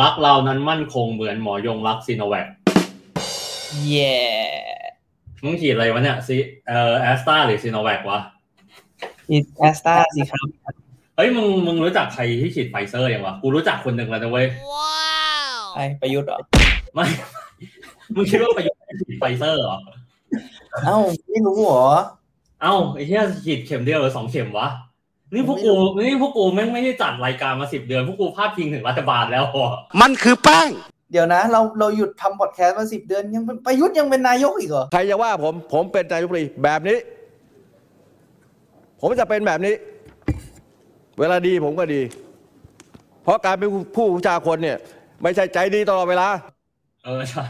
รักเรานั้นมั่นคงเหมือนหมอยงรักซีโนแวคเย่มึงฉีดอะไรวะเนี่ยซีเอ่อแอสตาหรือซีโนแวควะอีแอสตาสิครับเฮ้ยมึงมึงรู้จักใครที่ฉีดไฟเซอร์ยังวะ กูรู้จักคนหนึ่งแล้วนะเว้ยไอประยุทธ์เหรอ ไม่ มึงคิดว่าประยุทธ์ฉีดไฟเซอร์เหรอ เอ้า ไม่รู้เหรอ เอ้าไอ้เหี้ยฉีดเข็มเดียวหรือสองเข็มวะ นี่พวกกูนี่พวกกูแม่งไม่ได้จัดรายการมาสิบเดือน พวกกูพาดพิงถึงรัฐบาลแล้วเหรอมันคือแป้ง เดี๋ยวนะ เราเราหยุดทำพอดแคสต์มาสิบเดือนยังเป็นประยุทธ์ยังเป็นนายกอีกเหรอ ใครจะว่าผมผมเป็นนายกรัฐมนตรีแบบนี้ ผมจะเป็นแบบนี้ เวลาดีผมก็ดี เพราะการเป็นผู้ผู้ชาคนเนี่ย ไม่ใช่ใจดีตลอดเวลา เออใช่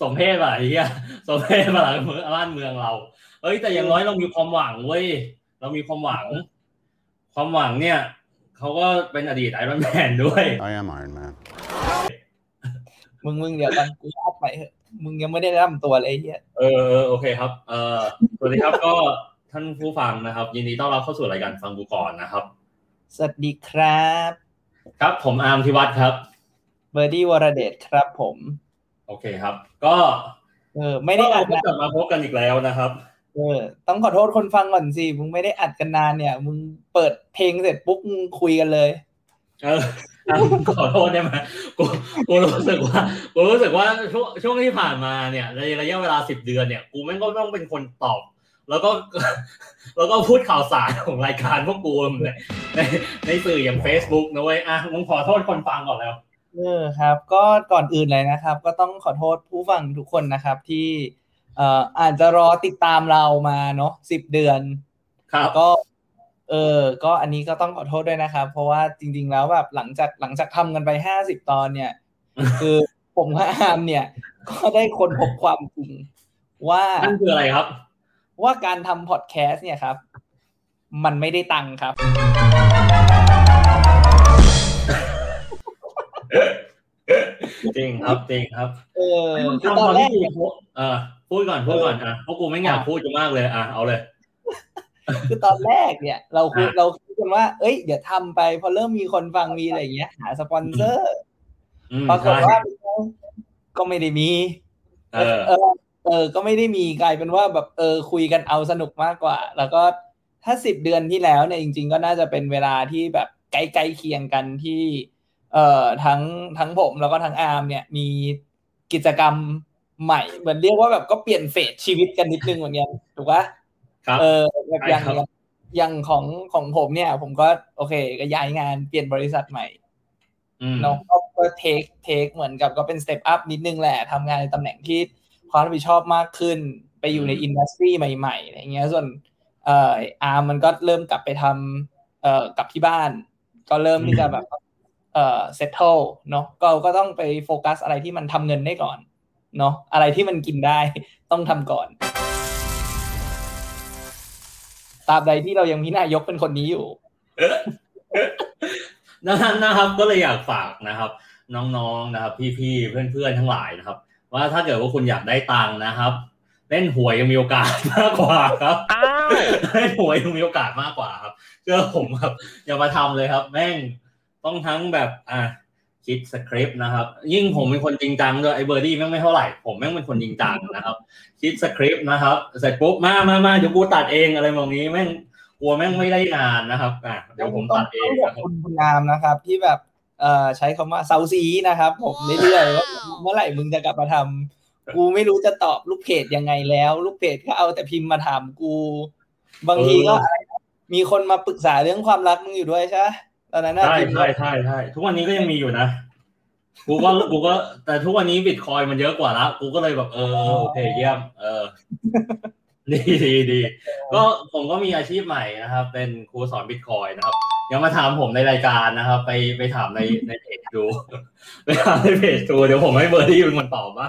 สมเพศว่ะไอ้เหี้ยสมเพชมาหลังเมืองบ้านเมืองเราเอ้ยแต่อย่างน้อยเรามีความหวังเว้ย เรามีความหวัง ความหวังเนี่ยเขาก็เป็นอดีต Iron Man ด้วย I am Iron Man มึงมึงเดี๋ยวกันกูอัพไปเถอะมึงยังไม่ได้แนะนำตัวเลยไอ้เหี้ยเออเออโอเคครับ เออสวัสดีครับก็ท่านผู้ฟังนะครับ ยินดีต้อนรับเข้าสู่รายการฟังกูก่อนนะครับ สวัสดีครับ ครับผมอาร์มธิวัฒน์ครับ เบอร์ดี้วรเดชครับผม โอเคครับ ก็ เออ ไม่ได้ก็อัเราดก็นะกลับมาพบกันอีกแล้วนะครับ เออต้องขอโทษคนฟังก่อนสิ มึงไม่ได้อัดกันนานเนี่ย มึงเปิดเพลงเสร็จปุ๊บมึงคุยกันเลย เอออะขอโทษได้ไหมกูกูรู้สึกว่ากูรู้สึกว่าช่วงช่วงที่ผ่านมาเนี่ย ในระยะเวลาสิบเดือนเนี่ย กูแม่งก็ต้องเป็นคนตอบ แล้วก็ แล้วก็พูดข่าวสารของรายการพวกกูในในในสื่ออย่าง Facebook นะเว้ยอะมึงขอโทษคนฟังก่อนแล้วเออครับ ก็ก่อนอื่นเลยนะครับ ก็ต้องขอโทษผู้ฟังทุกคนนะครับที่ เอ่ออาจจะรอติดตามเรามาเนาะสิบเดือนครับก็ เออ ก็อันนี้ก็ต้องขอโทษด้วยนะครับ เพราะว่าจริง ๆ แล้วแบบหลังจากหลังจากทำกันไปห้าสิบตอนเนี่ย คือผมกับอามเนี่ย ก็ได้คนพบความจริงว่านั่นคืออะไรครับ ว่าการทำพอดแคสต์เนี่ยครับ มันไม่ได้ตังค์ครับ จริงครับจริงครับ เออคือคือตอนแรแรกกเนี่ยเออพูดก่อนพูดก่อนอะเพราะกูไม่อยากพูดจะมากเลยอะเอาเลย คือตอนแรกเนี่ย เราคุยอะเราคิดกันว่า เอ้ยเดี๋ยวทำไป พอเริ่มมีคนฟังมีอะไรอย่างเงี้ย หาสปอนเซอร์อืมปรากฏใช่ว่าก็ไม่ได้มีเออเออ เออ ก็ไม่ได้มีกลายเป็นว่าแบบเออคุยกันเอาสนุกมากกว่า แล้วก็ถ้าสิบเดือนที่แล้วเนี่ยจริง ๆ ก็น่าจะเป็นเวลาที่แบบใกล้ๆเคียงกันที่ เอ่อทั้งทั้งผมแล้วก็ทั้งอาร์มเนี่ยมีกิจกรรมใหม่เหมือนเรียกว่าแบบก็เปลี่ยนเฟสชีวิตกันนิดนึงเหมือนกันถูกปะครับเออแบบอย่างใช่ครับอย่างของของผมเนี่ย ผมก็โอเค ก็ย้ายงานเปลี่ยนบริษัทใหม่อืมเนาะก็ก็ take take เหมือนกับก็เป็น step up นิดนึงแหละทำงานในตำแหน่งที่ความรับผิดชอบมากขึ้น ไปอยู่ใน industry ใหม่ๆอะไรเงี้ยส่วนเอ่ออาร์มมันก็เริ่มกลับไปทำเอ่อกลับที่บ้าน ก็เริ่มที่จะแบบ เอ่อ settle เนาะก็ก็ต้องไปโฟกัสอะไรที่มันทำเงินได้ก่อนเนาะอะไรที่มันกินได้ต้องทำก่อนตราบใดที่เรายังมีนายกเป็นคนนี้อยู่ดังนั้นนะครับ ก็เลยอยากฝากนะครับ น้องๆนะครับ พี่ๆเพื่อนๆทั้งหลายนะครับ ว่าถ้าเกิดว่าคุณอยากได้ตังค์นะครับเล่นหวยยังมีโอกาสมากกว่าครับเล่นหวยยังมีโอกาสมากกว่าครับเชื่อผมครับอย่ามาทำเลยครับ แม่ง ต้องทั้งแบบอะคิดสคริปต์นะครับ ยิ่งผมเป็นคนจริงจังด้วยไอ้เบอร์ดี้แม่งไม่เท่าไหร่ ผมแม่งเป็นคนจริงจังนะครับ คิดสคริปต์นะครับ เสร็จปุ๊บมามามาเดี๋ยวกูตัดเองอะไรแบบนี้แม่งกลัวแม่งไม่ได้งานนะครับอะเดี๋ยวผมตัดเองต้องขอบนะครับคุณคุณงามนะครับ ที่แบบเอ่อใช้คำว่าเซาซีนะครับ ผมเรื่อยๆว่าเมื่อไหร่มึงจะกลับมาทำกูไม่รู้จะตอบลูกเพจยังไงแล้ว ลูกเพจก็เอาแต่พิมพ์มาถามกู บางทีก็มีคนมาปรึกษาเรื่องความรักมึงอยู่ด้วยใช่ไหม ตอนนั้นน่ะใช่พิมพ์ใช่ใช่ใช่ทุกวันนี้ก็ยังมีอยู่นะกูก็กูก็ แต่ทุกวันนี้บิตคอยมันเยอะกว่าละกูก็เลยแบบเออโอเคเยี่ยม เออดีดีดีก็ผมก็มีอาชีพใหม่นะครับ เป็นครูสอนบิตคอยนะครับยังมาถามผมในรายการนะครับ ไปไปถามในในเพจดูไปถามในเพจดูเดี๋ยวผมให้เบอร์ที่เป็นคนตอบว่า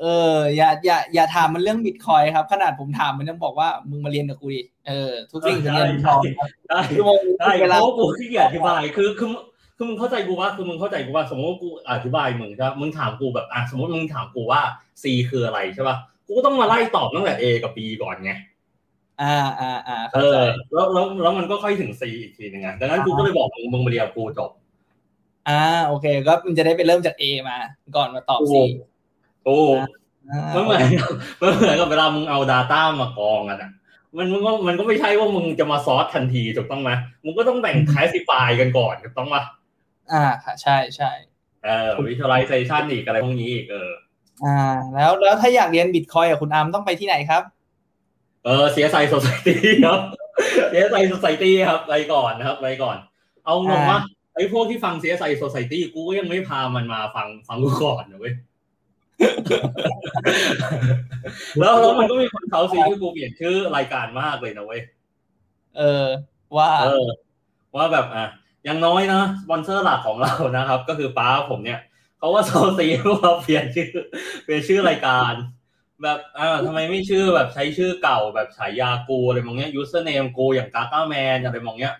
เอออย่าอย่าอย่าถามมันเรื่องบิตคอยครับ ขนาดผมถามมันยังบอกว่ามึงมาเรียนกับกูดิเออทุกสิ่งทุกอย่างทองครับได้ชั่วโมงได้เวเพลาราะว่ากูขี้เกียจอธิบายคือคือคือมึงเข้าใจกูว่าคือมึงเข้าใจกูว่าสมมติว่ากูอธิบายมึงใช่ปะมึงถามกูแบบอะสมมติมึงถามกูว่า C คืออะไรใช่ป่ะกูก็ต้องมาไล่ตอบตั้งแต่ A กับ B ก่อนไงอ่าอ่าอ่าเอเข้าใจอแล้วแล้วแล้วมันก็ค่อยถึง C อีกทีหนึงไงดังนั้นกูก็เลยบอกมึงมึงมาเรียนกับกูจบอ่าโอเค ก็มันจะได้ไปเริ่มจาก A มา ก่อนมาตอบ C โอ้อ่ามันเหมือนมันเหมือนกับเวลามึงเอา Data มากองกันอะ มันมันก็มันก็ไม่ใช่ว่ามึงจะมาซอสทันทีถูกต้องไหมมึงก็ต้องแบ่ง classify กันก่อนถูกต้องปะอ่าค่ะใช่ใช่เออ visualization อีกอะไรพวกนี้อีกเออ อ่า แล้วแล้วถ้าอยากเรียนบิตคอยกับคุณอาร์มต้องไปที่ไหนครับ เออ CSI Society ครับ CSI Society ครับไปก่อนนะครับไปก่อน เอางงว่าไอ้พวกที่ฟัง CSI Society กูก็ยังไม่พามันมาฟังฟังกูก่อนนะเว้ย แล้วแล้วมันก็มีคนเขาซีที่กูเปลี่ยนชื่อรายการมากเลยนะเว้ย เออ ว่า เออ ว่าแบบอะอย่างน้อยนะสปอนเซอร์หลักของเรานะครับ ก็คือป๊าผมเนี่ยเขาว่าโซซีว่าเปลี่ยนชื่อ เปลี่ยนชื่อรายการ แบบอ่าทำไมไม่ชื่อแบบใช้ชื่อเก่าแบบฉายากูอะไรมองเงี้ย username กูอย่างกาก้าแมนอะไรมองเงี้ย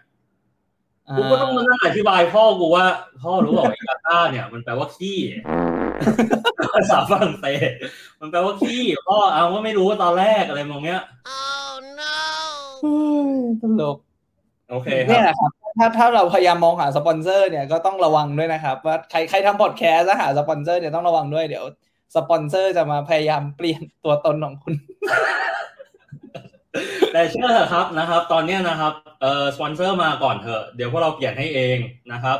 กูก็ต้องมานั่งอธิบายพ่อกูว่า พ่อรู้เปล่าไอ้กาก้าเนี่ย มันแปลว่าขี้ ภาษาฝรั่งเศสมันแปลว่าขี้พ่อเอาว่าไม่รู้ว่าตอนแรกอะไรมองเงี้ยเฮ้ยตลกโอเคคเนี่ยบแหละครับถ้าถ้าเราพยายามมองหาสปอนเซอร์เนี่ยก็ต้องระวังด้วยนะครับว่าใครใครทำพอดแคสต์แล้วหาสปอนเซอร์เนี่ยต้องระวังด้วยเดี๋ยวสปอนเซอร์จะมาพยายามเปลี่ยนตัวตนของคุณ แต่เชื่อเถอะครับนะครับ ตอนเนี้ยนะครับเอ่อสปอนเซอร์มาก่อนเถอะเดี๋ยวพวกเราเปลี่ยนให้เองนะครับ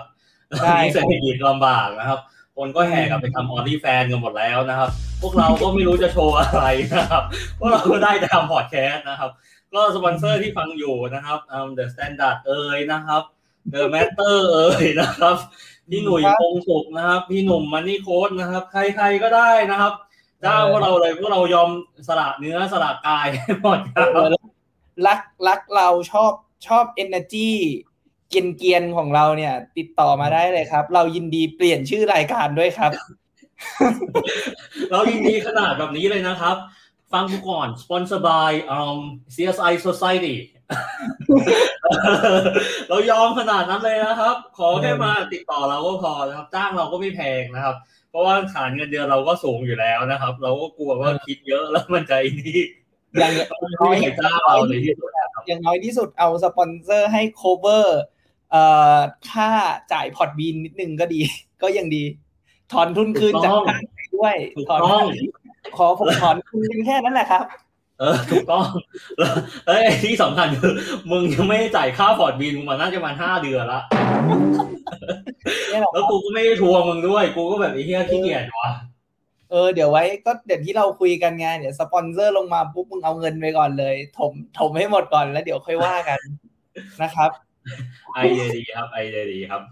ใช่นี่เศรษฐกิจลำบากนะครับ คนก็แห่กลับไปทำ OnlyFans กันหมดแล้วนะครับ พวกเราก็ไม่รู้จะโชว์อะไรนะครับพวกเราก็ได้แต่ทำพอดแคสต์นะครับ ก็สปอนเซอร์ที่ฟังอยู่นะครับเอ่อ The Standard เอ่ยนะครับ The Matter เอ่ยนะครับพี่หนุ่ยครับพงสุขนะครับ พี่หนุ่มมันนี่โค้ดนะครับ ใครๆก็ได้นะครับจ้าพวกเราเลยพวกเรายอมสละเนื้อสละกายหมดครับรักรักเราชอบชอบ energy เกี เกียนๆของเราเนี่ย ติดต่อมาได้เลยครับ เรายินดีเปลี่ยนชื่อรายการด้วยครับ เรายินดีขนาดแบบนี้เลยนะครับ ฟังกูก่อน sponsor by um CSI Society เรายอมขนาดนั้นเลยนะครับ ขอแค่มาติดต่อเราก็พอนะครับ จ้างเราก็ไม่แพงนะครับ เพราะว่าฐานเงินเดือนเราก็สูงอยู่แล้วนะครับ เราก็กลัวว่าคิดเยอะแล้วมันจะไอ้นี่อย่างไม่น้อยมีใครจ้างเราในที่สุดอย่างน้อยที่สุดเอาสปอนเซอร์ให้ cover เอ่อ ค่าจ่าย Podbean นิดนึงก็ดี ก็ยังดี ถอนทุนคืนจากค่าไปด้วยถูกถอนต้องขอผมถอนคืนแค่นั้นแหละครับเออถูกต้องแล้วแล้วไอ้ที่สำคัญคือมึงยังไม่ได้จ่ายค่า Podbean มึงมาน่าจะมาห้าเดือนละเนี่ยแหละคแล้วกูก็ไม่ได้ทวงมึงด้วย กูก็แบบไอ้เหี้ยขี้เกียจวะเออเดี๋ยวไว้ก็เดี๋ยวที่เราคุยกันไงเดี๋ยวสปอนเซอร์ลงมาปุ๊บมึงเอาเงินไปก่อนเลย ถมถมให้หมดก่อนแล้วเดี๋ยวค่อยว่ากันนะครับ ไอเดียดีครับไอเดียดีครับ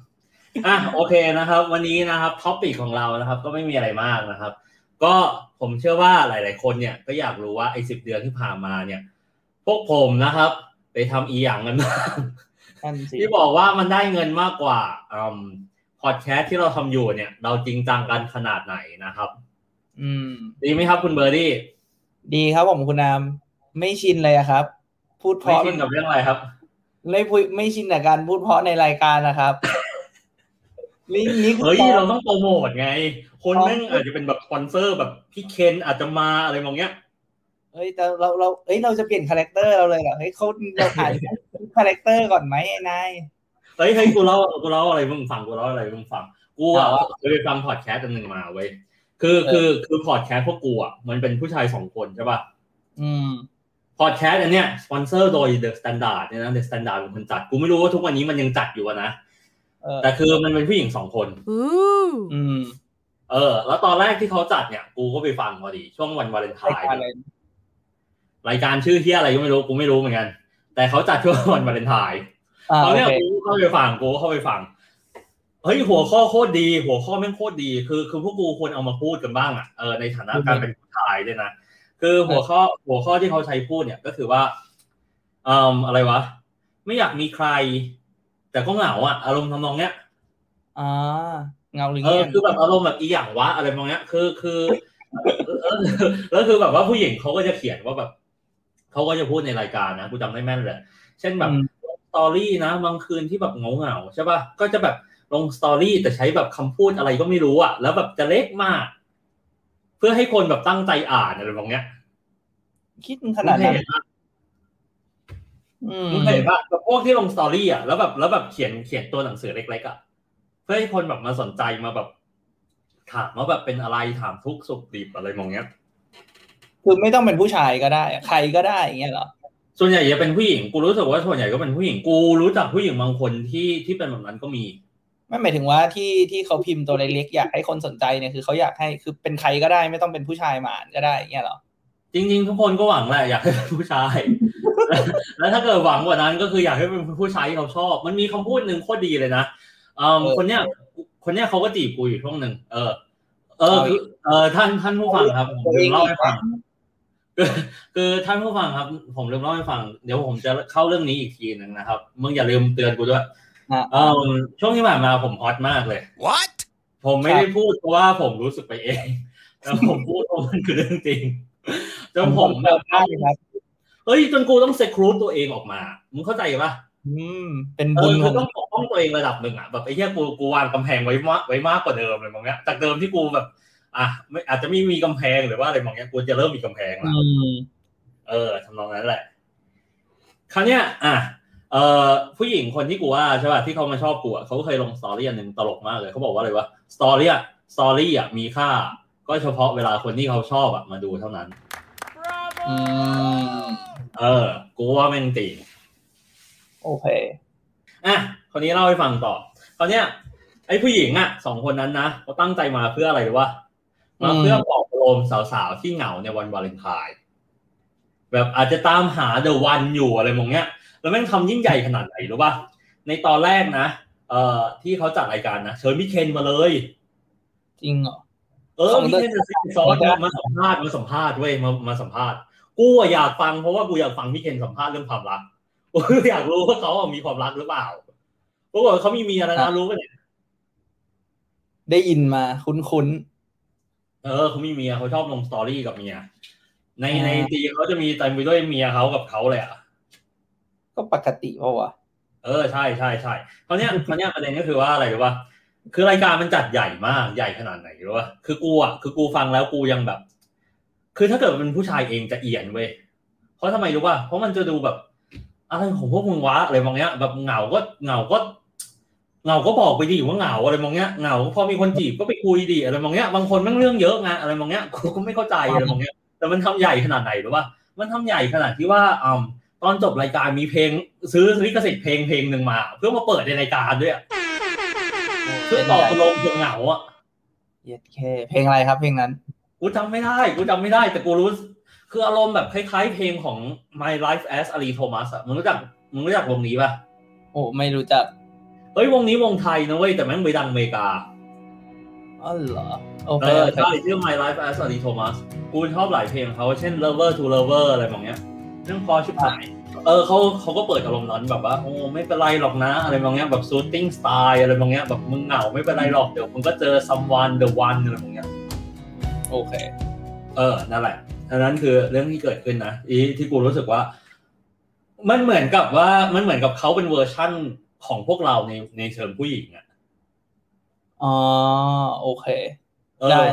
อะโอเคนะครับ วันนี้นะครับ topic ของเรานะครับ ก็ไม่มีอะไรมากนะครับ ก็ผมเชื่อว่าหลาย ๆ คนเนี่ยก็อยากรู้ว่าไอ้สิบเดือนที่ผ่านมาเนี่ย พวกผมนะครับ ไปทำอีหยังกันบ้างนั่นสิที่บอกว่ามันได้เงินมากกว่าอืมพอดแคสต์ที่เราทำอยู่เนี่ย เราจริงจังกันขนาดไหนนะครับ อืม ดีไหมครับคุณเบอร์ดี้ดีครับผมคุณนามไม่ชินเลยอะครับ พูดเพไม่ชินกับเรื่องอะไรครับ ไม่พูดไม่ชินกับการพูดเพราะในรายการนะครับนี่นี่คือเฮ้ยตอนเราต้องโปรโมทไง คนแม่งอาจจะเป็นแบบสปอนเซอร์แบบพี่เคนอาจจะมาอะไรมองเงี้ยเฮ้ยแต่เราเราเอ้ยเราจะเปลี่ยน character เราเลยเหรอเฮ้ยเขาเราอ่าน character ก่อนไหมไอ้นายเฮ้ยเฮ้ยกูเล่ากูเล่าอะไรมึงฟังกูเล่าอะไรมึงฟังกูอะอ่าเคยไปฟังพอดแคสต์อันหนึ่งมาเว้ยคือคือคือพอดแคสต์พวกกูอะมันเป็นผู้ชายสองคนใช่ป่ะอืม พอดแคสต์อันเนี้ยสปอนเซอร์โดย The Standard เนี่ยนะ The Standard เป็นคนจัด กูไม่รู้ว่าทุกวันนี้มันยังจัดอยู่อะนะเออแต่คือมันเป็นผู้หญิงสองคน Ooh. อืมเออ แล้วตอนแรกที่เขาจัดเนี่ย กูก็ไปฟังพอดี ช่วงวันวาเลนไทน์รายการอะไรรายการชื่อเฮียอะไรก็ไม่รู้กูไม่รู้เหมือนกัน แต่เขาจัดช่วงวันวาเลนไทน์อ่าตอนเนี้ยโอเคกูเข้าไปฟังกูเข้าไปฟังเฮ้ยหัวข้อโคตรดี หัวข้อแม่งโคตรดี คือ คือพวกกูควรเอามาพูดกันบ้างอะเออในฐานะการเป็นผู้ชายด้วยนะ คือหัวข้อหัวข้อที่เขาใช้พูดเนี่ยก็คือว่าอืมอะไรวะ ไม่อยากมีใคร แต่ก็เหงาอะ อารมณ์ทำนองเนี้ยอ่าเงาหรือเออเงี้ยคือแบบอารมณ์แบบอีหยังวะอะไรมองเนี้ย คือคือเออแล้วคือแบบว่าผู้หญิงเขาก็จะเขียนว่าแบบเขาก็จะพูดในรายการนะกูจำได้แม่นเลยเช่นแบบอืม story นะบางคืนที่แบบเหงาเหงาๆใช่ป่ะก็จะแบบลง story แต่ใช้แบบคำพูดอะไรก็ไม่รู้อะ แล้วแบบจะเล็กมากเพื่อให้คนแบบตั้งใจอ่านอะไรแบบเนี้ยคิดขนาดนั้นมึงเห็ปะอืมมึงเห็นปะแบบพวกที่ลง story อะแล้วแบบแล้วแบบเขียนเขียนตัวหนังสือเล็กๆอะเพื่อให้คนแบบมาสนใจมาแบบ ถามว่าแบบเป็นอะไรถามทุกข์สุขดิบอะไรมองเงี้ย คือไม่ต้องเป็นผู้ชายก็ได้ ใครก็ได้อย่างเงี้ยเหรอส่วนใหญ่จะเป็นผู้หญิงกูรู้สึกว่าส่วนใหญ่ก็เป็นผู้หญิงกูรู้จักผู้หญิงบางคนที่ที่เป็นแบบนั้นก็มี ไม่หมายถึงว่าที่ที่เขาพิมพ์ตัวเล็กๆอยากให้คนสนใจเนี่ยคือเขาอยากให้คือเป็นใครก็ได้ไม่ต้องเป็นผู้ชายมาอ่านก็ได้อย่างเงี้ยเหรอจริง ๆ ทุกคนก็หวังแหละอยากให้เป็นผู้ชาย แล้วถ้าเกิดหวังกว่านั้นก็คืออยากให้เป็นผู้ชายที่เขาชอบ มันมีคำพูดหนึ่งโคตรดีเลยนะอืมคนเนี้ยคนเนี้ยเขาก็จีบกูอยู่ช่วงหนึ่งเออ เออคือเออท่านท่านผู้ฟังครับผมลืมเล่าให้ฟังคือคือท่านผู้ฟังครับ ผมลืมเล่าให้ฟัง เดี๋ยวผมจะเข้าเรื่องนี้อีกทีหนึ่งนะครับมึงอย่าลืมเตือนกูด้วยอะ เออช่วงที่ผ่านมาผมฮอตมากเลย What? ผมไม่ได้พูดเพราะว่าผมรู้สึกไปเองแต่ผมพูดเพราะมันคือเรื่องจริงจนผมแบบได้ครับเฮ้ยจนกูต้องเซครูตตัวเองออกมามึงเข้าใจปะอืม เป็นเอบุอญขคือองต้องปกป้องตัวเองระดับหนึ่งอะแบบไอ้เหี้ยกูกูวางกำแพงไว้มากไว้มากกว่าเดิมเลยมองเนี้ยจากเดิมที่กูแบบ อะไม่อาจจะไม่มีกำแพงหรือว่าอะไรมองเนี้ยกูจะเริ่มมีกำแพงแล้วอืมเออทำนองนั้นแหละคราวเนี้ย อะ เออผู้หญิงคนที่กูว่าใช่ป่ะที่เขามาชอบกูอะเขาก็เคยลง story อันหนึ่งตลกมากเลยเขาบอกว่าอะไรวะ story อะ story อะมีค่า ก็เฉพาะเวลาคนที่เขาชอบอะมาดูเท่านั้นอืมเออ กูว่าแม่งจริงโอเคอะคนนี้เล่าให้ฟังต่อคราวเนี้ยไอ้ผู้หญิงอะสองคนนั้นนะเขาตั้งใจมาเพื่ออะไรรู้ป่ะมาเพื่อปลอบประโลมสาวๆที่เหงาในวันวาเลนไทน์แบบอาจจะตามหาเดอะวันอยู่อะไรมองเนี้ย แล้วแม่งทำยิ่งใหญ่ขนาดไหนรู้ป่ะในตอนแรกนะเอ่อที่เขาจัดรายการนะเชิญพี่เคนมาเลย จริงเหรอเออของพี่เคนจะซอสมามาสัมภาษณ์มาสัมภาษณ์เว้ยมามาสัมภาษณ์กูอะอยากฟังเพราะว่ากูอยากฟังพี่เคนสัมภาษณ์เรื่องความรักกูอยากรู้ว่าเขาอะมีความรักหรือเปล่าปรากฏว่าเขามีเมียแล้วนะรู้ป่ะเนี่ยได้ยินมาคุ้นเออเขามีเมียเขาชอบลงสตอรี่กับเมียในอ่าในตีเขาจะมีเต็มไปด้วยเมียเขากับเขาเลยอะๆ ก็ปกติเพราว่าเออใช่ใช่ใช่คราวเนี้ยคราวเนี้ยประเด็นก็คือว่าอะไรรู้ป่ะคือรายการมันจัดใหญ่มากใหญ่ขนาดไหนรู้ป่ะคือกูอะคือกูฟังแล้วกูยังแบบ คือถ้าเกิดเป็นผู้ชายเองจะเอียนเว้ยเพราะทำไมรู้ป่ะเพราะมันจะดูแบบอะไรของพวกมึงวะอะไรมองเนี้ย แบบเหงาก็เหงาก็เหงาก็บอกไปดิว่าเหงาอะไรมองเนี้ยเหงาพอมีคนจีบก็ไปคุยดิอะไรมองเนี้ยบางคนแม่งเรื่องเยอะไงอะไรมองเนี้ยกูก็ไม่เข้าใจอะไรมองเนี้ยแต่มันทำใหญ่ขนาดไหนรู้ป่ะมันทำใหญ่ขนาดที่ว่าอืม ตอนจบรายการมีเพลง ซื้อลิขสิทธิ์เพลงเพลงหนึ่งมา เพื่อมาเปิดในรายการด้วยอะเพื่อตอบประโลมคนเหงาอะเย็ดเคเพลงอะไรครับเพลงนั้น กูจำไม่ได้กูจำไม่ได้แต่กูรู้คืออารมณ์แบบคล้ายๆเพลงของ My Life as Ali Thomas อะมึงรู้จักมึงรู้จักวงนี้ป่ะโอ้ไม่รู้จักเฮ้ยวงนี้วงไทยนะเว้ยแต่แม่งไปดังอเมริกาอ๋อเหรอโอเคเออโอเคใช่ชื่อ My Life as Ali Thomas กูชอบหลายเพลงของเขาเช่น Lover to Lover อะไรแบบเนี้ย เรื่องพอชิบหายเออเขาเขาก็เปิดอารมณ์นั้นแบบว่าโอ้ไม่เป็นไรหรอกนะ อะไรบางเงี้ยแบบ shooting style อะไรบางเงี้ยแบบมึงเหงาไม่เป็นไรหรอกเดี๋ยวมึงก็เจอ someone the one อะไรบางเงี้ยโอเค เออนั่นแหละอันนั้นคือเรื่องที่เกิดขึ้นนะอีที่กูรู้สึกว่า มันเหมือนกับว่ามันเหมือนกับเขาเป็นเวอร์ชั่นของพวกเราในในเชิงผู้หญิงอะอ๋อโอเคเออได้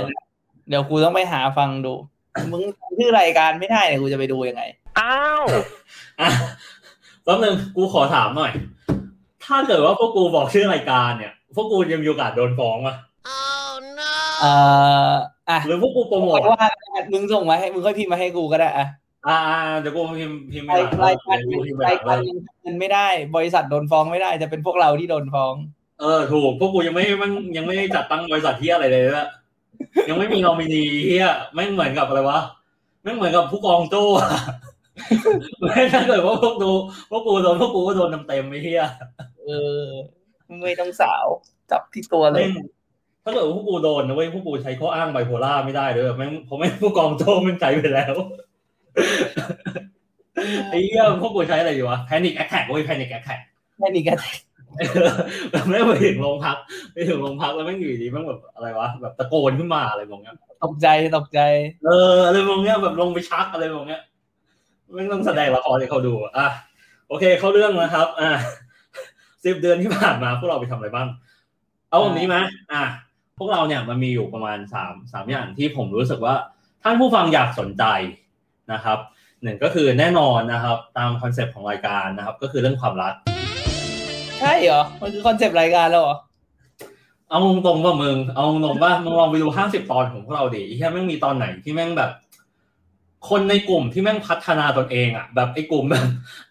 เดี๋ยวกูต้องไปหาฟังดู มึงชื่อรายการไม่ได้เนี่ยกูจะไปดูยังไง อ้าวอะแป๊บนึงกูขอถามหน่อย ถ้าเกิดว่าพวกกูบอกชื่อรายการเนี่ย พวกกูยังมีโอกาสโดนฟ้องปะ Oh no เอ่ออะหรือพวกกูโปรโมทว่ามึงส่งมาให้มึงค่อยพิมพ์มาให้กูก็ได้อะอ่าอ่าเดี๋ยวกูพิมพ์พิมพ์ไปรายหลังรายการเดี๋ยวกูพิมพ์ไปรายหลัการงยังทำเงินไม่ได้ บริษัทโดนฟ้องไม่ได้จะเป็นพวกเราที่โดนฟ้อง เออถูกพวกกูยังไม่มันยังไม่ได้จัดตั้งบริษัทที่อะไรเลยละยังไม่มีนอมินีเฮียไม่งเหมือนกับอะไรวะไม่งเหมือนกับผู้กองโจ้อะ ไม่ถ้าเกิดว่าพวกดูพวกกูโดนพวกกูก็โดนเต็มๆไอ้เฮียเออ ไม่ต้องสาวจับที่ตัวเลยแม่งถ้าเกิดว่าพวกกูโดนนะเว้ยพวกกูใช้ข้ออ้างไบโพล่าไม่ได้เลยแม่งเพราะแม่งผู้กองโจ้มันใจไปแล้วไอ้เหี้ยพวกกูใช้อะไรอยู่วะ panic attack เว้ย panic attack แค่นี้ก็แบบไม่ไปถึงโรงพักไปถึงโรงพักแล้วแม่งอยู่ดีแม่งแบบอะไรวะแบบตะโกนขึ้นมาอะไรแบบเนี้ยตกใจตกใจ เอออะไรแบบเนี้ยแบบลงไปชักอะไรแบบเนี้ย แม่งต้องแสดงละครให้เขาดูอะอะโอเค เข้าเรื่องนะครับ อะสิบเดือนที่ผ่านมาพวกเราไปทำอะไรบ้าง เอาแบบนี้ไหมอะพวกเราเนี่ยมันมีอยู่ประมาณสามสามอย่างที่ผมรู้สึกว่าท่านผู้ฟังอยากสนใจนะครับหนึ่งก็คือแน่นอนนะครับ ตาม concept ของรายการนะครับ ก็คือเรื่องความรัก ใช่เหรอ มันคือ concept รายการแล้วเหรอเอาตรงๆว่ามึง เอาตรงๆว่ามึงลองไปดูห้าสิบตอนของพวกเราดิแค่แม่งมีตอนไหนที่แม่งแบบ คนในกลุ่มที่แม่งพัฒนาตนเองอะแบบไอ้กลุ่มแบบ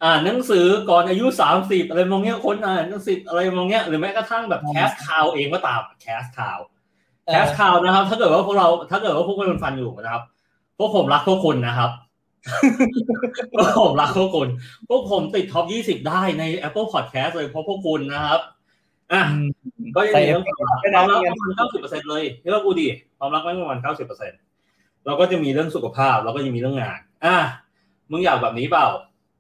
อ่านหนังสือก่อนอายุสามสิบอะไรมองเงี้ยคนอ่านหนังสืออะไรมองเงี้ยหรือแม้กระทั่งแบบ Cash ข่าวเองก็ตาม Cash ข่าว Cash ข่าวนะครับ ถ้าเกิดว่าพวกเราถ้าเกิดว่าพวกคุณฟังอยู่นะครับ พวกผมรักพวกคุณนะครับพวกผมรักพวกคุณพวกผมติด top ยี่สิบได้ใน Apple Podcast เลยเพราะพวกคุณนะครับอะก็ยังมีเรื่องความรักความรักประมาณเก้าสิบเปอร์เซ็นเลยเฮ้ยเรากูดีความรักไม่ประมาณเก้าสิบเปอร์เซ็น เราก็จะมีเรื่องสุขภาพเราก็จะมีเรื่องงานอะมึงอยากแบบนี้เปล่า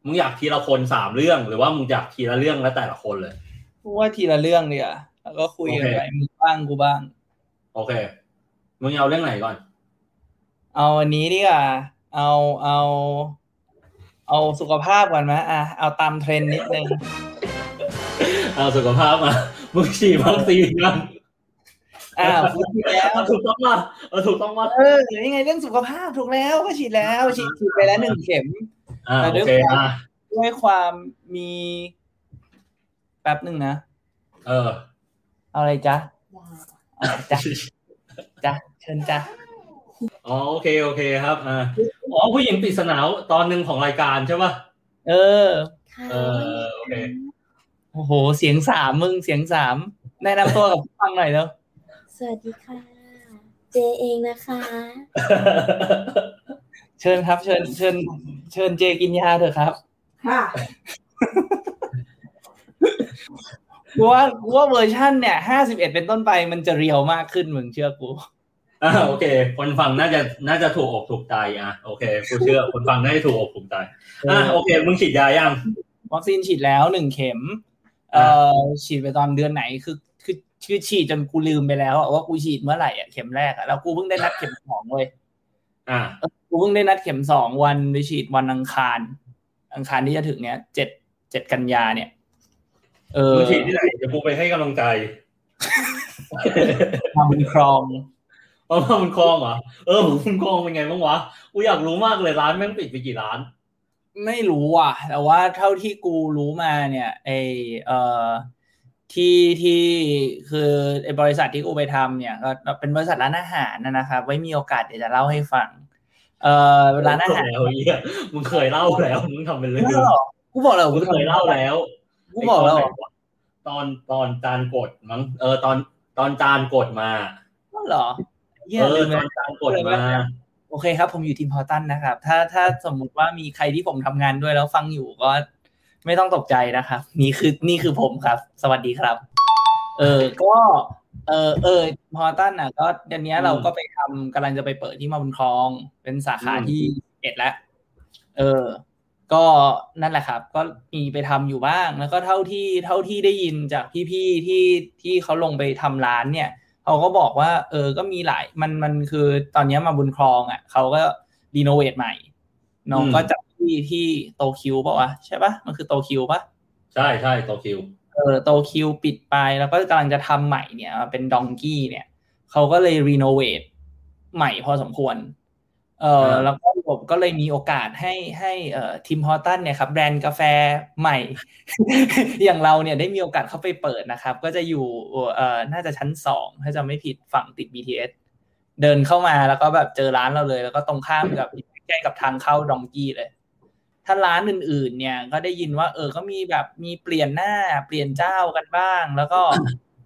มึงอยากทีละคนสามเรื่อง หรือว่ามึงอยากทีละเรื่องแล้วแต่ละคนเลยพูดว่าทีละเรื่องเนี่ยแล้วก็คุยกันไปมึงบ้างกูบ้าง โอเค มึงเอาเรื่องไหนก่อน เอาอันนี้ดีกว่าเอาเอา เอาสุขภาพก่อนไหมอะเอาตามเทรนด์นิดนึงเอาสุขภาพมามึงฉีดวัคซีนยัง อ้าวพูดที่แล้วเอาถูกต้องมาเอาถูกต้องมาเออยังไงเรื่องสุขภาพถูกแล้วก็ฉีดแล้วฉีดฉีดไปแล้วหนึ่งเข็มอ่าแต่โอด้วยเคความอะด้วยความมีแป๊บหนึ่งนะเออ เอาอะไรจ๊ะเอาอะไรจ๊ะจ๊ะเชิญจ๊ะอ๋อโอเคโอเคครับอ่าอ๋อผู้หญิงปริศนาตอนหนึ่งของรายการใช่ป่ะเออค่ะเออโอเคโอ้โห เสียงสามมึงเสียงสามแนะนำตัวกับผู้ฟังหน่อยเร็ว สวัสดีค่ะ เจเองนะคะ เชิญครับ เชิญ เชิญ เชิญเจกินยาเถอะครับ ค่ะกูว่ากูว่าเวอร์ชันเนี่ยห้าสิบเอ็ดเป็นต้นไปมันจะเรียวมากขึ้นมึงเชื่อกูอ่าโอเค คนฟังน่าจะน่าจะถูกอกถูกใจอะโอเคกูเชื่อ คนฟังน่าจะถูกอกถูกใจอะโอเค มึงฉีดยายังวัคซีนฉีดแล้วหนึ่งเข็ม เอ่อฉีดไปตอนเดือนไหนคือ คือคือฉีดจนกูลืมไปแล้วอะว่ากูฉีดเมื่อไหร่อะเข็มแรกอะแล้วกูเพิ่งได้นัดเข็มสองเลยอ่ากูเพิ่งได้นัดเข็มสองวันไปฉีดวันอังคาร อังคารที่จะถึงเนี้ยเจ็ดเจ็ดกันยาเนี่ย เออมึงฉีดที่ไหนเดี๋ยวกูไปให้กำลังใจทำเป็นครองเพราะว่ามันคลองเหรอเออมันคลองเป็นไงบ้างวะกูอยากรู้มากเลยร้านแม่งปิดไปกี่ร้าน ไม่รู้อะ แต่ว่าเท่าที่กูรู้มาเนี่ยไอเอ่อ ที่ที่คือไอบริษัทที่กูไปทำเนี่ยก็เป็นบริษัทร้านอาหารนะนะครับ ไว้มีโอกาสเดี๋ยวจะเล่าให้ฟัง เอ่อร้านอาหารแล้วเหี้ยมึงเคยเล่าแล้วมึงทำเป็นเรื่องไม่หรอกกูบอกแล้วมึงเคยเล่าแล้วกูบอกแล้วเหรอตอนตอนจานกดมั้งเออตอนตอนจานกดมาว่าเหรอเหี้ยเออลืมตเลอนยจานกดมาโอเคครับ ผมอยู่ทีมพอตันนะครับ ถ้าถ้าสมมุติว่ามีใครที่ผมทำงานด้วยแล้วฟังอยู่ก็ ไม่ต้องตกใจนะครับ นี่คือนี่คือผมครับ สวัสดีครับ เออก็เออเออพอตันอะ ก็เดือนนี้เราก็ไปทำกำลังจะไปเปิดที่มาบุญครอง เป็นสาขาที่เอ็ดแล้วเออ ก็นั่นแหละครับ ก็มีไปทำอยู่บ้าง แล้วก็เท่าที่เท่าที่ได้ยินจากพี่ๆที่ที่เขาลงไปทำร้านเนี่ยเขาก็บอกว่า เออ ก็มีหลายมันมันคือตอนนี้มาบุญครองอะเขาก็ renovate ใหม่น้องก็จัด ที่ที่โตคิวป่าวะใช่ปะมันคือโตคิวปะใช่ใช่โตคิวเออโตคิวปิดไปแล้วก็กำลังจะทำใหม่เนี่ยเป็นดองกี้เนี่ยเขาก็เลย renovateใหม่พอสมควร เอออ่าแล้วก็ผมก็เลยมีโอกาสให้ให้เอ่อทีมฮอตันเนี่ยครับแบรนด์กาแฟใหม่ อย่างเราเนี่ยได้มีโอกาสเข้าไปเปิดนะครับ ก็จะอยู่เอ่อน่าจะชั้นสองถ้าจำไม่ผิดฝั่งติด BTS เดินเข้ามาแล้วก็แบบเจอร้านเราเลย แล้วก็ตรงข้ามกับใกล้กับทางเข้าดองกี้เลย ถ้าร้านอื่น ๆ เนี่ยก็ได้ยินว่า เออก็มีแบบมีเปลี่ยนหน้าเปลี่ยนเจ้ากันบ้าง แล้วก็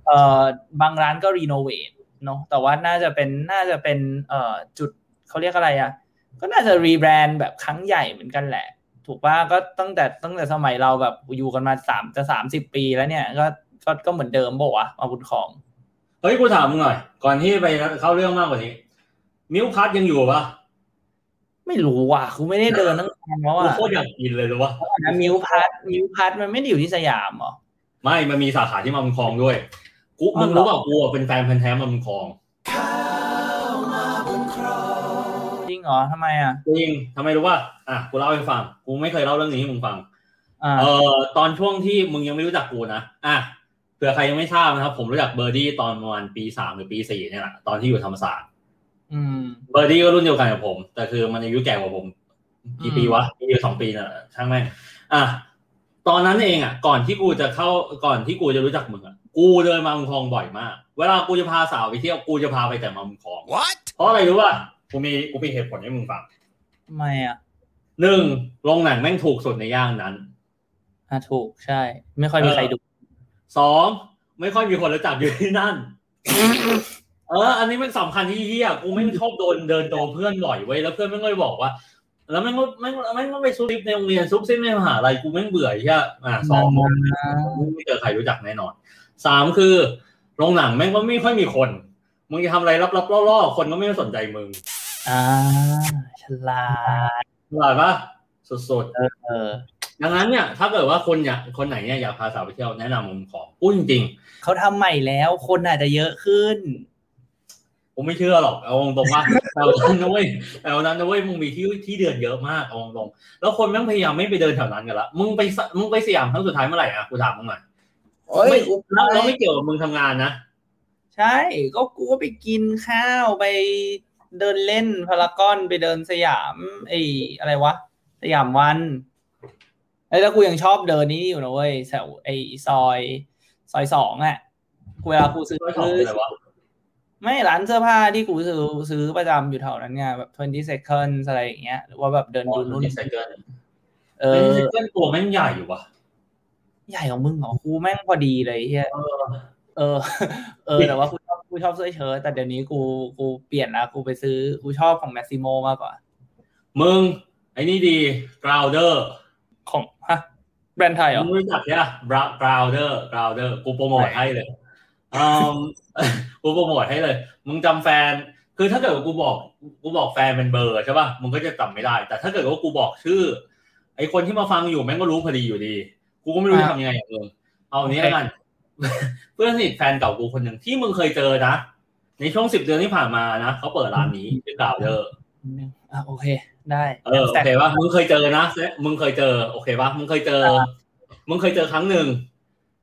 เอ่อบางร้านก็ renovate เนาะแต่ว่าน่าจะเป็นน่าจะเป็นเอ่อจุดเขาเรียกอะไรอะก็น่าจะ rebrand แบบครั้งใหญ่เหมือนกันแหละ ถูกป่ะก็ตั้งแต่ตั้งแต่สมัยเราแบบอยู่กันมาสามจะสามสิบปีแล้วเนี่ย ก็ก็ก็เหมือนเดิมบอกว่าวะมาบุญครอง เฮ้ยกูถามมึงหน่อย ก่อนที่ไปเข้าเรื่องมากกว่านี้ มิวพัทยังอยู่ปะ ไม่รู้ว่ะกูไม่ได้เดินตั้งนานแล้วกูอะโคตรอยากกินเลยรู้ปะนะมิวพัทมิวพัทมันไม่ได้อยู่ที่สยามเหรอไม่มันมีสาขาที่มาบุญครองด้วยกูอ๋อมึงเหรอรู้เปล่ากูอะเป็นแฟนพันธ์แท้มาบุญครองจริงเหรอทำไมอะจริงทำไมรู้ว่าอะกูเล่าให้ฟังกูไม่เคยเล่าเรื่องนี้ให้มึงฟังอ่าเอ่อตอนช่วงที่มึงยังไม่รู้จักกูนะอะเผื่อใครยังไม่ทราบนะครับ ผมรู้จักเบอร์ดี้ตอนประมาณปีสามหรือปีสี่เนี่ยแหละตอนที่อยู่ธรรมศาสตร์อืม เบอร์ดี้ก็รุ่นเดียวกันกับผม แต่คือมันอายุแก่กว่าผมกี่อืมปีวะปีเดียวสองปีน่ะช่างแม่งอะตอนนั้นเองอะ ก่อนที่กูจะเข้าก่อนที่กูจะรู้จักมึงอะกูเดินมาบุญคลองบ่อยมาก เวลากูจะพาสาวไปเที่ยวกูจะพาไปแต่มาบุญคลอง What? เพราะอะไรรู้ป่ะกูมีกูมีเหตุผลให้มึงฟังทำไมอะหนึ่งโรงหนังแม่งถูกสุดในย่านนั้นอะถูกใช่ ไม่ค่อยมีใครดูสองไม่ค่อยมีคนรู้จักอยู่ที่นั่น เออ อันนี้มันสำคัญที่เฮียกูไม่ชอบโดนเดินโดนเพื่อนบ่อยเว้แล้วเพื่อนไม่งก็บอกว่า แล้วแม่ก็แม่งแม่ก็ไปซุบซิบในโรงเรียนซุบซิบในมหาลัยกูแม่เบื่อเฮียอะสองไม่เจอใครรู้จักแน่นอนสามคือโรงหนังแม่งก็ไม่ค่อยมีคนมึงจะทำอะไรลับๆล่อๆคนก็ไม่สนใจมึงอ่าฉลาดเข้าใจปะสุดๆเออดังนั้นเนี่ยถ้าเกิดว่าคนอยากคนไหนเนี่ยอยากพาสาวไปเที่ยวแนะนำมุมของพูดจริงเขาทำใหม่แล้วคนอาจจะเยอะขึ้น ผมไม่เชื่อหรอกเอาตรงๆว่าแต่วันนั้นนะเว้ยแต่วันนั้นนะเว้ยมึงมีที่ที่เดินเยอะมากเอาตรงๆแล้วคนแม่งพยายามไม่ไปเดินแถวนั้นกันละมึงไปสมึงไปสยามครั้งสุดท้ายเมื่อไหร่อะกูถามมึงหน่อยโอ้ยไม่กูแล้วแล้วไม่เกี่ยวกับมึงทำงานนะใช่ก็กูก็ไปกินข้าวไปเดินเล่นพารากอนไปเดินสยามไอ้อะไรวะสยามวันไอ้ยแล้วกูยังชอบเดินนี่อยู่นะเว้ยแถวไอ้ซอย ซอยสองอะกูเวลากูซื้อร้อยสองคืออะไรวะ ไม่ร้านเสื้อผ้าที่กูซื้อซื้อประจำอยู่แถวนั้นไงแบบ twenty seconds อะไรอย่างเงี้ยหรือว่าแบบเดินดูนู่นนี่ใส่เกินเอเอออเกินตัวแม่งใหญ่อยู่ว่ะใหญ่ของมึงเหรอกูแม่งพอดีเลยเฮียเออเออ เออ แต่ว่ากูชอบกูชอบเสื้อเชิ้ตแต่เดี๋ยวนี้กูกูเปลี่ยนละกูไปซื้อกูชอบของแม s ซิโมมากกว่า มึง ไอ้นี่ดี grounder ของฮะแบรนด์ไทยเหรอมึงรู้จักใช่ปะ grounder grounder กูโปรโมทให้เลยอืม กูโปรโมทให้เลย มึงจำแฟน คือถ้าเกิดว่ากูบอกกูบอกแฟนเป็นเบอร์ใช่ป่ะมึงก็จะจำไม่ได้ แต่ถ้าเกิดว่ากูบอกชื่อ ไอคนที่มาฟังอยู่แม่งก็รู้พอดีอยู่ดี กูก็ไม่รู้จะทำยังไงอย่างเออเอาอันนี้แล้วกันเพื่อนสนิทแฟนเก่ากูคนหนึ่งที่มึงเคยเจอนะในช่วงสิบเดือนที่ผ่านมานะเขาเปิดร้านนี้ชื่อกาวเดอร์อะโอเค ได้เออโอเคป่ะมึงเคยเจอนะมึงเคยเจอ โอเคป่ะมึงเคยเจอ มึงเคยเจอครั้งหนึ่ง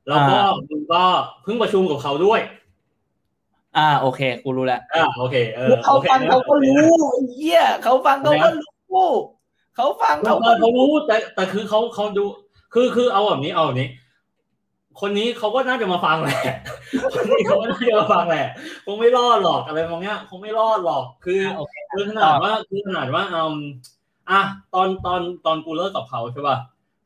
แล้วก็มึงก็เพิ่งประชุมกับเขาด้วย อ่าโอเคกูรู้แล้วอ่าโอเคเออเขาโอคฟังนะเขาก็รู้เหี้ยเขาฟังเขาก็รู้เขาฟังเขาเขาก็เขารู้แต่แต่คือเขาเขาดู คือคือเอาแบบนี้เอาแบบนี้ คนนี้เขาก็น่าจะมาฟังแหละคนนี้เขาก็น่าจะมาฟังแหละคงไม่รอดหรอกอะไรบางอย่างคงไม่รอดหรอก คือโอเคคือขนาดว่าคือขนาดว่าอืมอะตอนตอนตอนกูเลิกกับเขาใช่ป่ะ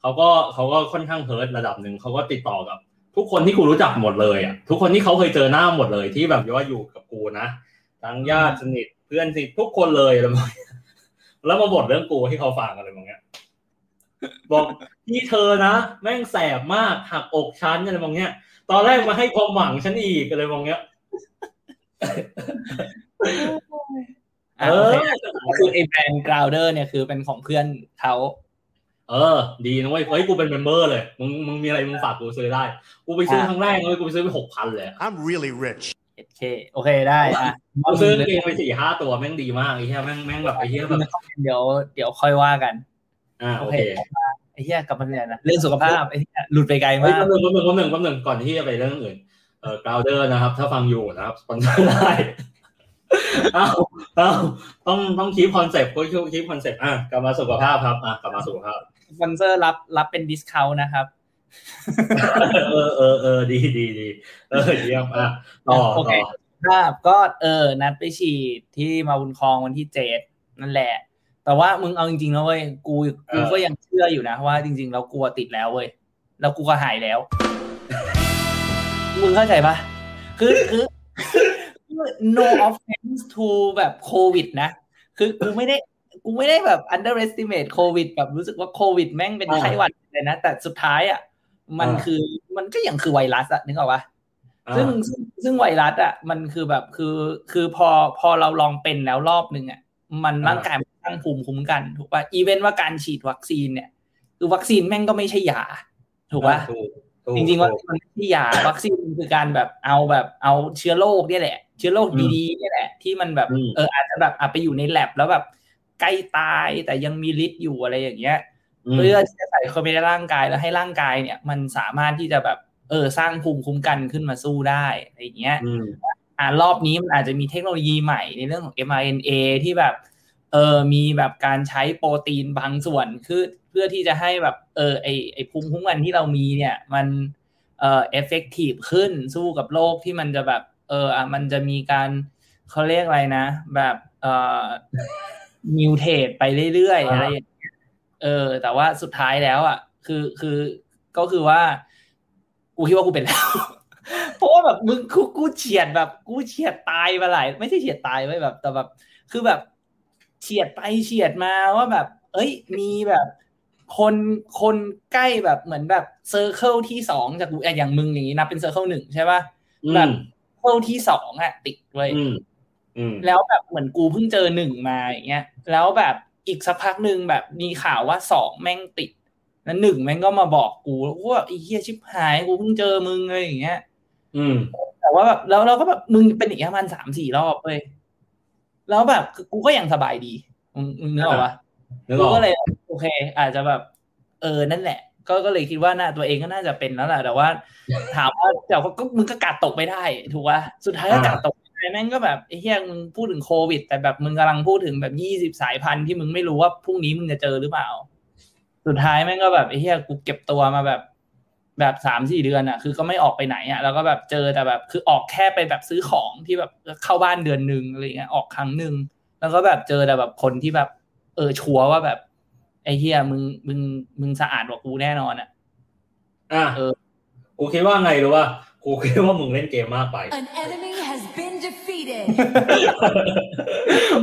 เขาก็เขาก็ค่อนข้างเฮิร์ตระดับหนึ่งเขาก็ติดต่อกับ ทุกคนที่กูรู้จักหมดเลยอะทุกคนที่เขาเคยเจอหน้าหมดเลยที่แบบว่าอยู่กับกูนะทั้งญาติสนิทเพื่อนสนิททุกคนเลยอะไรแบบนี้แล้วมาบ่นเรื่องกูให้เขาฟังอะไรแบบเนี้ยบอกที่เธอนะแม่งแสบมากหักอกฉันอะไรบางเนี้ย ตอนแรกมาให้ความหวังฉันอีกอะไรบางเนี้ยอะโอเคก็คือไอ้แบรนด์กราวเดอร์เนี่ยคือเป็นของเพื่อนเขา เออ ดีนะเว้ยเฮ้ยกูเป็นเมมเบอร์เลยมึงมึงมีอะไรมึงฝากกูซื้อได้ กูไปซื้อครั้งแรกเลยกูไปซื้อไปหกพันเลย I'm really rich. โอเคโอเคได้อะกูซื้อกางเกงไปสี่ห้าตัวแม่งดีมากไอ้เหี้ยแม่งแม่งแบบไอ้เหี้ยแบบเดี๋ยวเดี๋ยวค่อยว่ากันอ่าโอเคไอ้เหี้ยกลับมาเนี่ยนะเรื่องสุขภาพไอ้เหี้ยหลุดไปไกลเฮ้ยมากแป๊บนึงแป๊บนึงแป๊บนึงแป๊บนึงก่อนที่จะไปเรื่องอื่นเออกราวเดอร์นะครับ ถ้าฟังอยู่นะครับสปอนเซอร์ได้เอ้าเอ้าต้องต้อง keep concept ก็ keep concept อะกลับมาสุขภาพครับอะกลับมาสุขภาพ สปอนเซอร์รับรับเป็น discount นะครับเออเออเออดีดีดีเออเยี่ยมอะต่อโอเคต่อภาพก็เออนัดไปฉีดที่มาบุญครองวันที่เจ็ดนั่นแหละ แต่ว่ามึงเอาจริงๆนะเว้ยกูกูก็ยังเชื่ออยู่นะว่าจริง ๆ แล้วกลัวติดแล้วเว้ยแล้วกูก็หายแล้วมึงเข้าใจปะคือคือ no offense to แบบโควิดนะ คือกูไม่ได้ กูไม่ได้แบบ underestimate โควิดแบบรู้สึกว่าโควิดแม่งเป็นไข้หวัดเลยนะ แต่สุดท้ายอะมันคือมันก็ยังคือไวรัสอะนึกออกปะอะซึ่งซึ่งซึ่งไวรัสอะมันคือแบบคือคือพอพอเราลองเป็นแล้วรอบหนึ่งอะมันร่างกายมันสร้างภูมิคุ้มกันถูกป่ะอีเวนต์ว่าการฉีดวัคซีนเนี่ย คือวัคซีนแม่งก็ไม่ใช่ยาถูกป่ะถูกถูกจริงๆว่ามันไม่ใช่ยาวัคซีนมันคือการแบบเอาแบบเอาเชื้อโรคเนี่ยแหละ เชื้อโรคดีๆเนี่ยแหละ ที่มันแบบเอออาจจะแบบอะไปอยู่ในแลบแล้วแบบ ใกล้ตาย แต่ยังมีฤทธิ์อยู่อะไรอย่างเงี้ยมเพื่อที่จะใส่เข้าไปในร่างกายแล้วให้ร่างกายเนี่ย มันสามารถที่จะแบบเออสร้างภูมิคุ้มกันขึ้นมาสู้ได้อะไรอย่างเงี้ยอืมอ่ารอบนี้มันอาจจะมีเทคโนโลยีใหม่ในเรื่องของ mRNA ที่แบบเออมีแบบการใช้โปรตีนบางส่วนคือเพื่อที่จะให้แบบเออไอไอภูมิคุ้มกันที่เรามีเนี่ย มันเอ่อ effective ขึ้นสู้กับโลกที่มันจะแบบ เอออะมันจะมีการเขาเรียกอะไรนะ แบบเอ่อ mutate ไปเรื่อยๆอ่าอะไรอย่างเงี้ยเออ แต่ว่าสุดท้ายแล้ว อะ คือคือก็คือว่า กูคิดว่ากูเป็นแล้ว เพราะว่าแบบมึงกูกูเฉียดแบบ กูเฉียดตายมาหลายไม่ใช่เฉียดตายไว้แบบ แต่แบบ คือแบบเฉียดไปเฉียดมาว่าแบบ เอ้ย มีแบบคนคนใกล้แบบเหมือนแบบ circle ที่สองจากกูอะอย่างมึงอย่างนี้นับเป็น circle หนึ่งใช่ป่ะอืมแบบ circle ที่สองอะ ติดไว้อืมอืม แล้วแบบเหมือนกูเพิ่งเจอหนึ่งมาอย่างเงี้ยแล้วแบบอีกสักพักหนึ่งแบบมีข่าวว่าสองแม่งติดแล้วหนึ่งแม่งก็มาบอกกูว่าไอ้เหี้ยชิบหายกูเพิ่งเจอมึงอะไรอย่างเงี้ย อืม แต่ว่าแบบแล้วเราก็แบบมึงเป็นอย่างเงี้ยประมันสามสี่รอบเว้ยแล้วแบบคือกูก็ยังสบายดีมึงมึงนึกออกปะนึกอกูอกก็เลยโอเค อาจจะแบบ เออนั่นแหละ ก็ก็เลยคิดว่าน่าตัวเองก็น่าจะเป็นแล้วแหละแต่ว่า ถามว่าแต่ว่าก็มึงก็กาดตกไม่ได้ ถูกป่ะสุดท้ายก็กาดตกไม่ได้ แม่งก็แบบไอ้เหี้ยมึงพูดถึงโควิด แต่แบบมึงกำลังพูดถึงแบบยี่สิบสายพันธุ์ที่มึงไม่รู้ว่าพรุ่งนี้มึงจะเจอหรือเปล่า สุดท้ายแม่งก็แบบไอ้เหี้ยกูเก็บตัวมาแบบแบบสามสี่เดือนอะ คือก็ไม่ออกไปไหนอะ แล้วก็แบบเจอแต่แบบ คือออกแค่ไปแบบซื้อของที่แบบเข้าบ้านเดือนหนึ่งอะไรเงี้ยออกครั้งหนึ่งแล้วก็แบบเจอแต่แบบคนที่แบบ เออชัวร์ว่าแบบ ไอ้เฮียมึงมึงมึงสะอาดกว่ากูแน่นอนอะอะเออกูคิดว่าไงรู้ป่ะ กูคิดว่ามึงเล่นเกมมากไป An enemy has been defeated.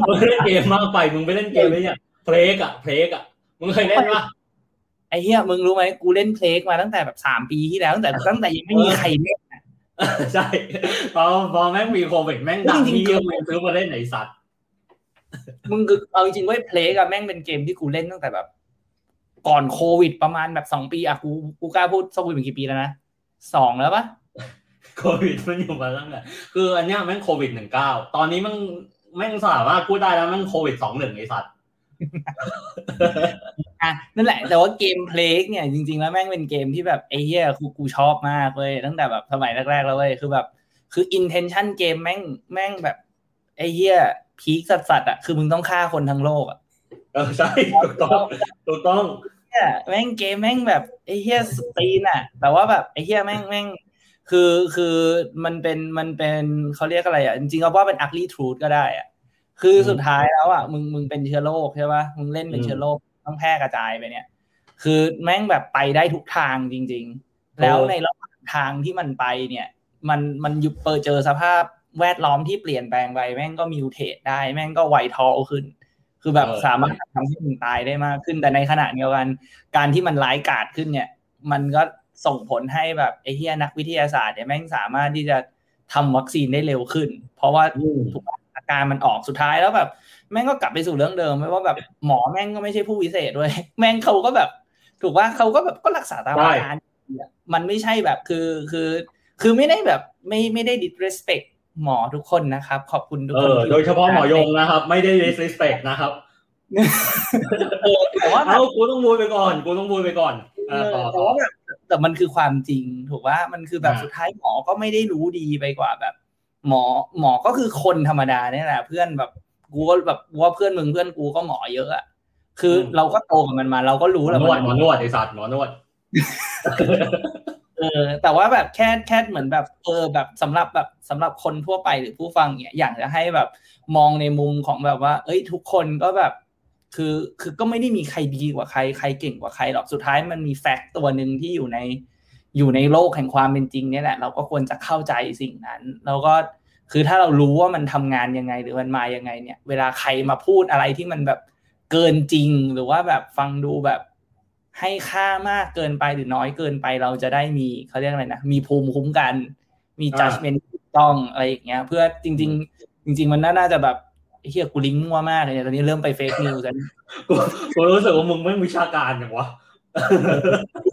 มึงเล่นเกมมากไป มึงไปเล่นเกมไอ้เนี่ยเพลกอะเพลกอะมึงเคยเล่นปะไอ้เฮียมึงรู้ไหมกูเล่นเพลกมาตั้งแต่แบบสามปีที่แล้วตั้งแต่ตั้งแต่ยังไม่มีใครเล่นอะใช่พอพอแม่งมีโควิดแม่งดังจริงๆที่เยอะมึงซื้อมาเล่นไหนสัตว์มึงคือเอาจริงๆเว้ยเพลกอะแม่งเป็นเกมที่กูเล่นตั้งแต่แบบ ก่อนโควิดประมาณแบบสองปีอะกูกูกล้าพูดโควิดเป็นกี่ปีแล้วนะสองแล้วปะ โควิดมันอยู่มาตั้งแต่คืออันเนี้ยแม่งโควิดหนึ่งเก้าตอนนี้แม่งแม่งสามารถพูดได้แล้วแม่งโควิดสองหนึ่งไอสัตว์อะนั่นแหละ แต่ว่าเกมเพลกเนี่ยจริง ๆ แล้วแม่งเป็นเกมที่แบบไอ้เหี้ยกูกูชอบมากเว้ยตั้งแต่แบบสมัยแรกๆแล้วเว้ยคือแบบ คือ intention เกมแม่งแม่งแบบไอ้เหี้ยพีคสัสๆอะคือมึงต้องฆ่าคนทั้งโลกอะเออใช่ถูกต้องถูกต้องเนี่ยแม่งเกมแม่งแบบไอ้เหี้ยสตรีนอะ แต่ว่าแบบไอ้เหี้ยแม่งแม่ง คือคือมันเป็นมันเป็นเขาเรียกอะไรอะจริงๆก็ว่าเป็น ugly truth ก็ได้อะคือสุดท้ายแล้วอะมึงมึงเป็นเชื้อโรคใช่ปะมึงเล่นเป็นเชื้อโรคต้องแพร่กระจายไปเนี่ย คือแม่งแบบไปได้ทุกทางจริง ๆ แล้วในระหว่างทางที่มันไปเนี่ย มันมันยุบเปอเจอสภาพแวดล้อมที่เปลี่ยนแปลงไปแม่งก็มิวเทตได้แม่งก็ไวทอลขึ้น คือแบบเออสามารถทำให้มึงตายได้มากขึ้นแต่ในขณะเดียวกัน การที่มันร้ายกาจขึ้นเนี่ย มันก็ ส่งผลให้แบบไอ้เฮียนักวิทยาศาสตร์เนี่ยแม่งสามารถที่จะทำวัคซีนได้เร็วขึ้น เพราะว่าอืมถูกปะอาการมันออกสุดท้ายแล้วแบบ แม่งก็กลับไปสู่เรื่องเดิมไม่ว่าแบบหมอแม่งก็ไม่ใช่ผู้วิเศษด้วย แม่งเขาก็แบบ ถูกว่าเขาก็แบบก็รักษาตามอาการอะมันไม่ใช่แบบคือคือ คือไม่ได้แบบไม่ไม่ได้ disrespect หมอทุกคนนะครับ ขอบคุณทุกเอคนอที่โดยเฉพาะหมอยงนะครับ ไม่ได้ disrespect นะครับเออแต่ว่าแบบเอากูต้องบูยไปก่อนกูต้องบูยไปก่อนเออ่าอต่อแต่ต่อว่าแบบ แต่มันคือความจริงถูกว่ามันคือแบบอ่าสุดท้ายหมอก็ไม่ได้รู้ดีไปกว่าแบบ หมอหมอก็คือคนธรรมดาเนี่ยแหละเพื่อนแบบกูก็แบบกูว่าเพื่อนมึงเพื่อนกูก็หมอเยอะอะคือเราก็โตกับมันมา เราก็หมรู้อแหละนวดมันหมอนวดไอสัตว์หมอนวดเออแต่ว่าแบบแค่แค่เหมือนแบบเออแบบสำหรับแบบสำหรับคนทั่วไปหรือผู้ฟังเนี่ยอยากจะให้แบบมองในมุมของแบบว่า เอ้ยทุกคนก็แบบ คือคือก็ไม่ได้มีใครดีกว่าใครใครเก่งกว่าใครหรอกสุดท้ายมันมีแฟกต์ตัวหนึ่งที่อยู่ในอยู่ในโลกแห่งความเป็นจริงเนี่ยแหละเราก็ควรจะเข้าใจสิ่งนั้นแล้วก็คือถ้าเรารู้ว่ามันทำงานยังไงหรือมันมายังไงเนี่ย เวลาใครมาพูดอะไรที่มันแบบเกินจริงหรือว่าแบบฟังดูแบบให้ค่ามากเกินไปหรือน้อยเกินไปเราจะได้มีเขาเรียกอะไรนะมีภูมิคุ้มกัน มี judgment ต้องอะไรอย่างเงี้ย เพื่อจริง ๆ จริง ๆ มันน่าจะแบบ เฮียกูลิงก์มั่วมากเลยเนี่ยตอนนี้เริ่มไปเฟกนิวส์กันกูกูรู้สึกว่ามึงไม่วิชาการอย่างวะ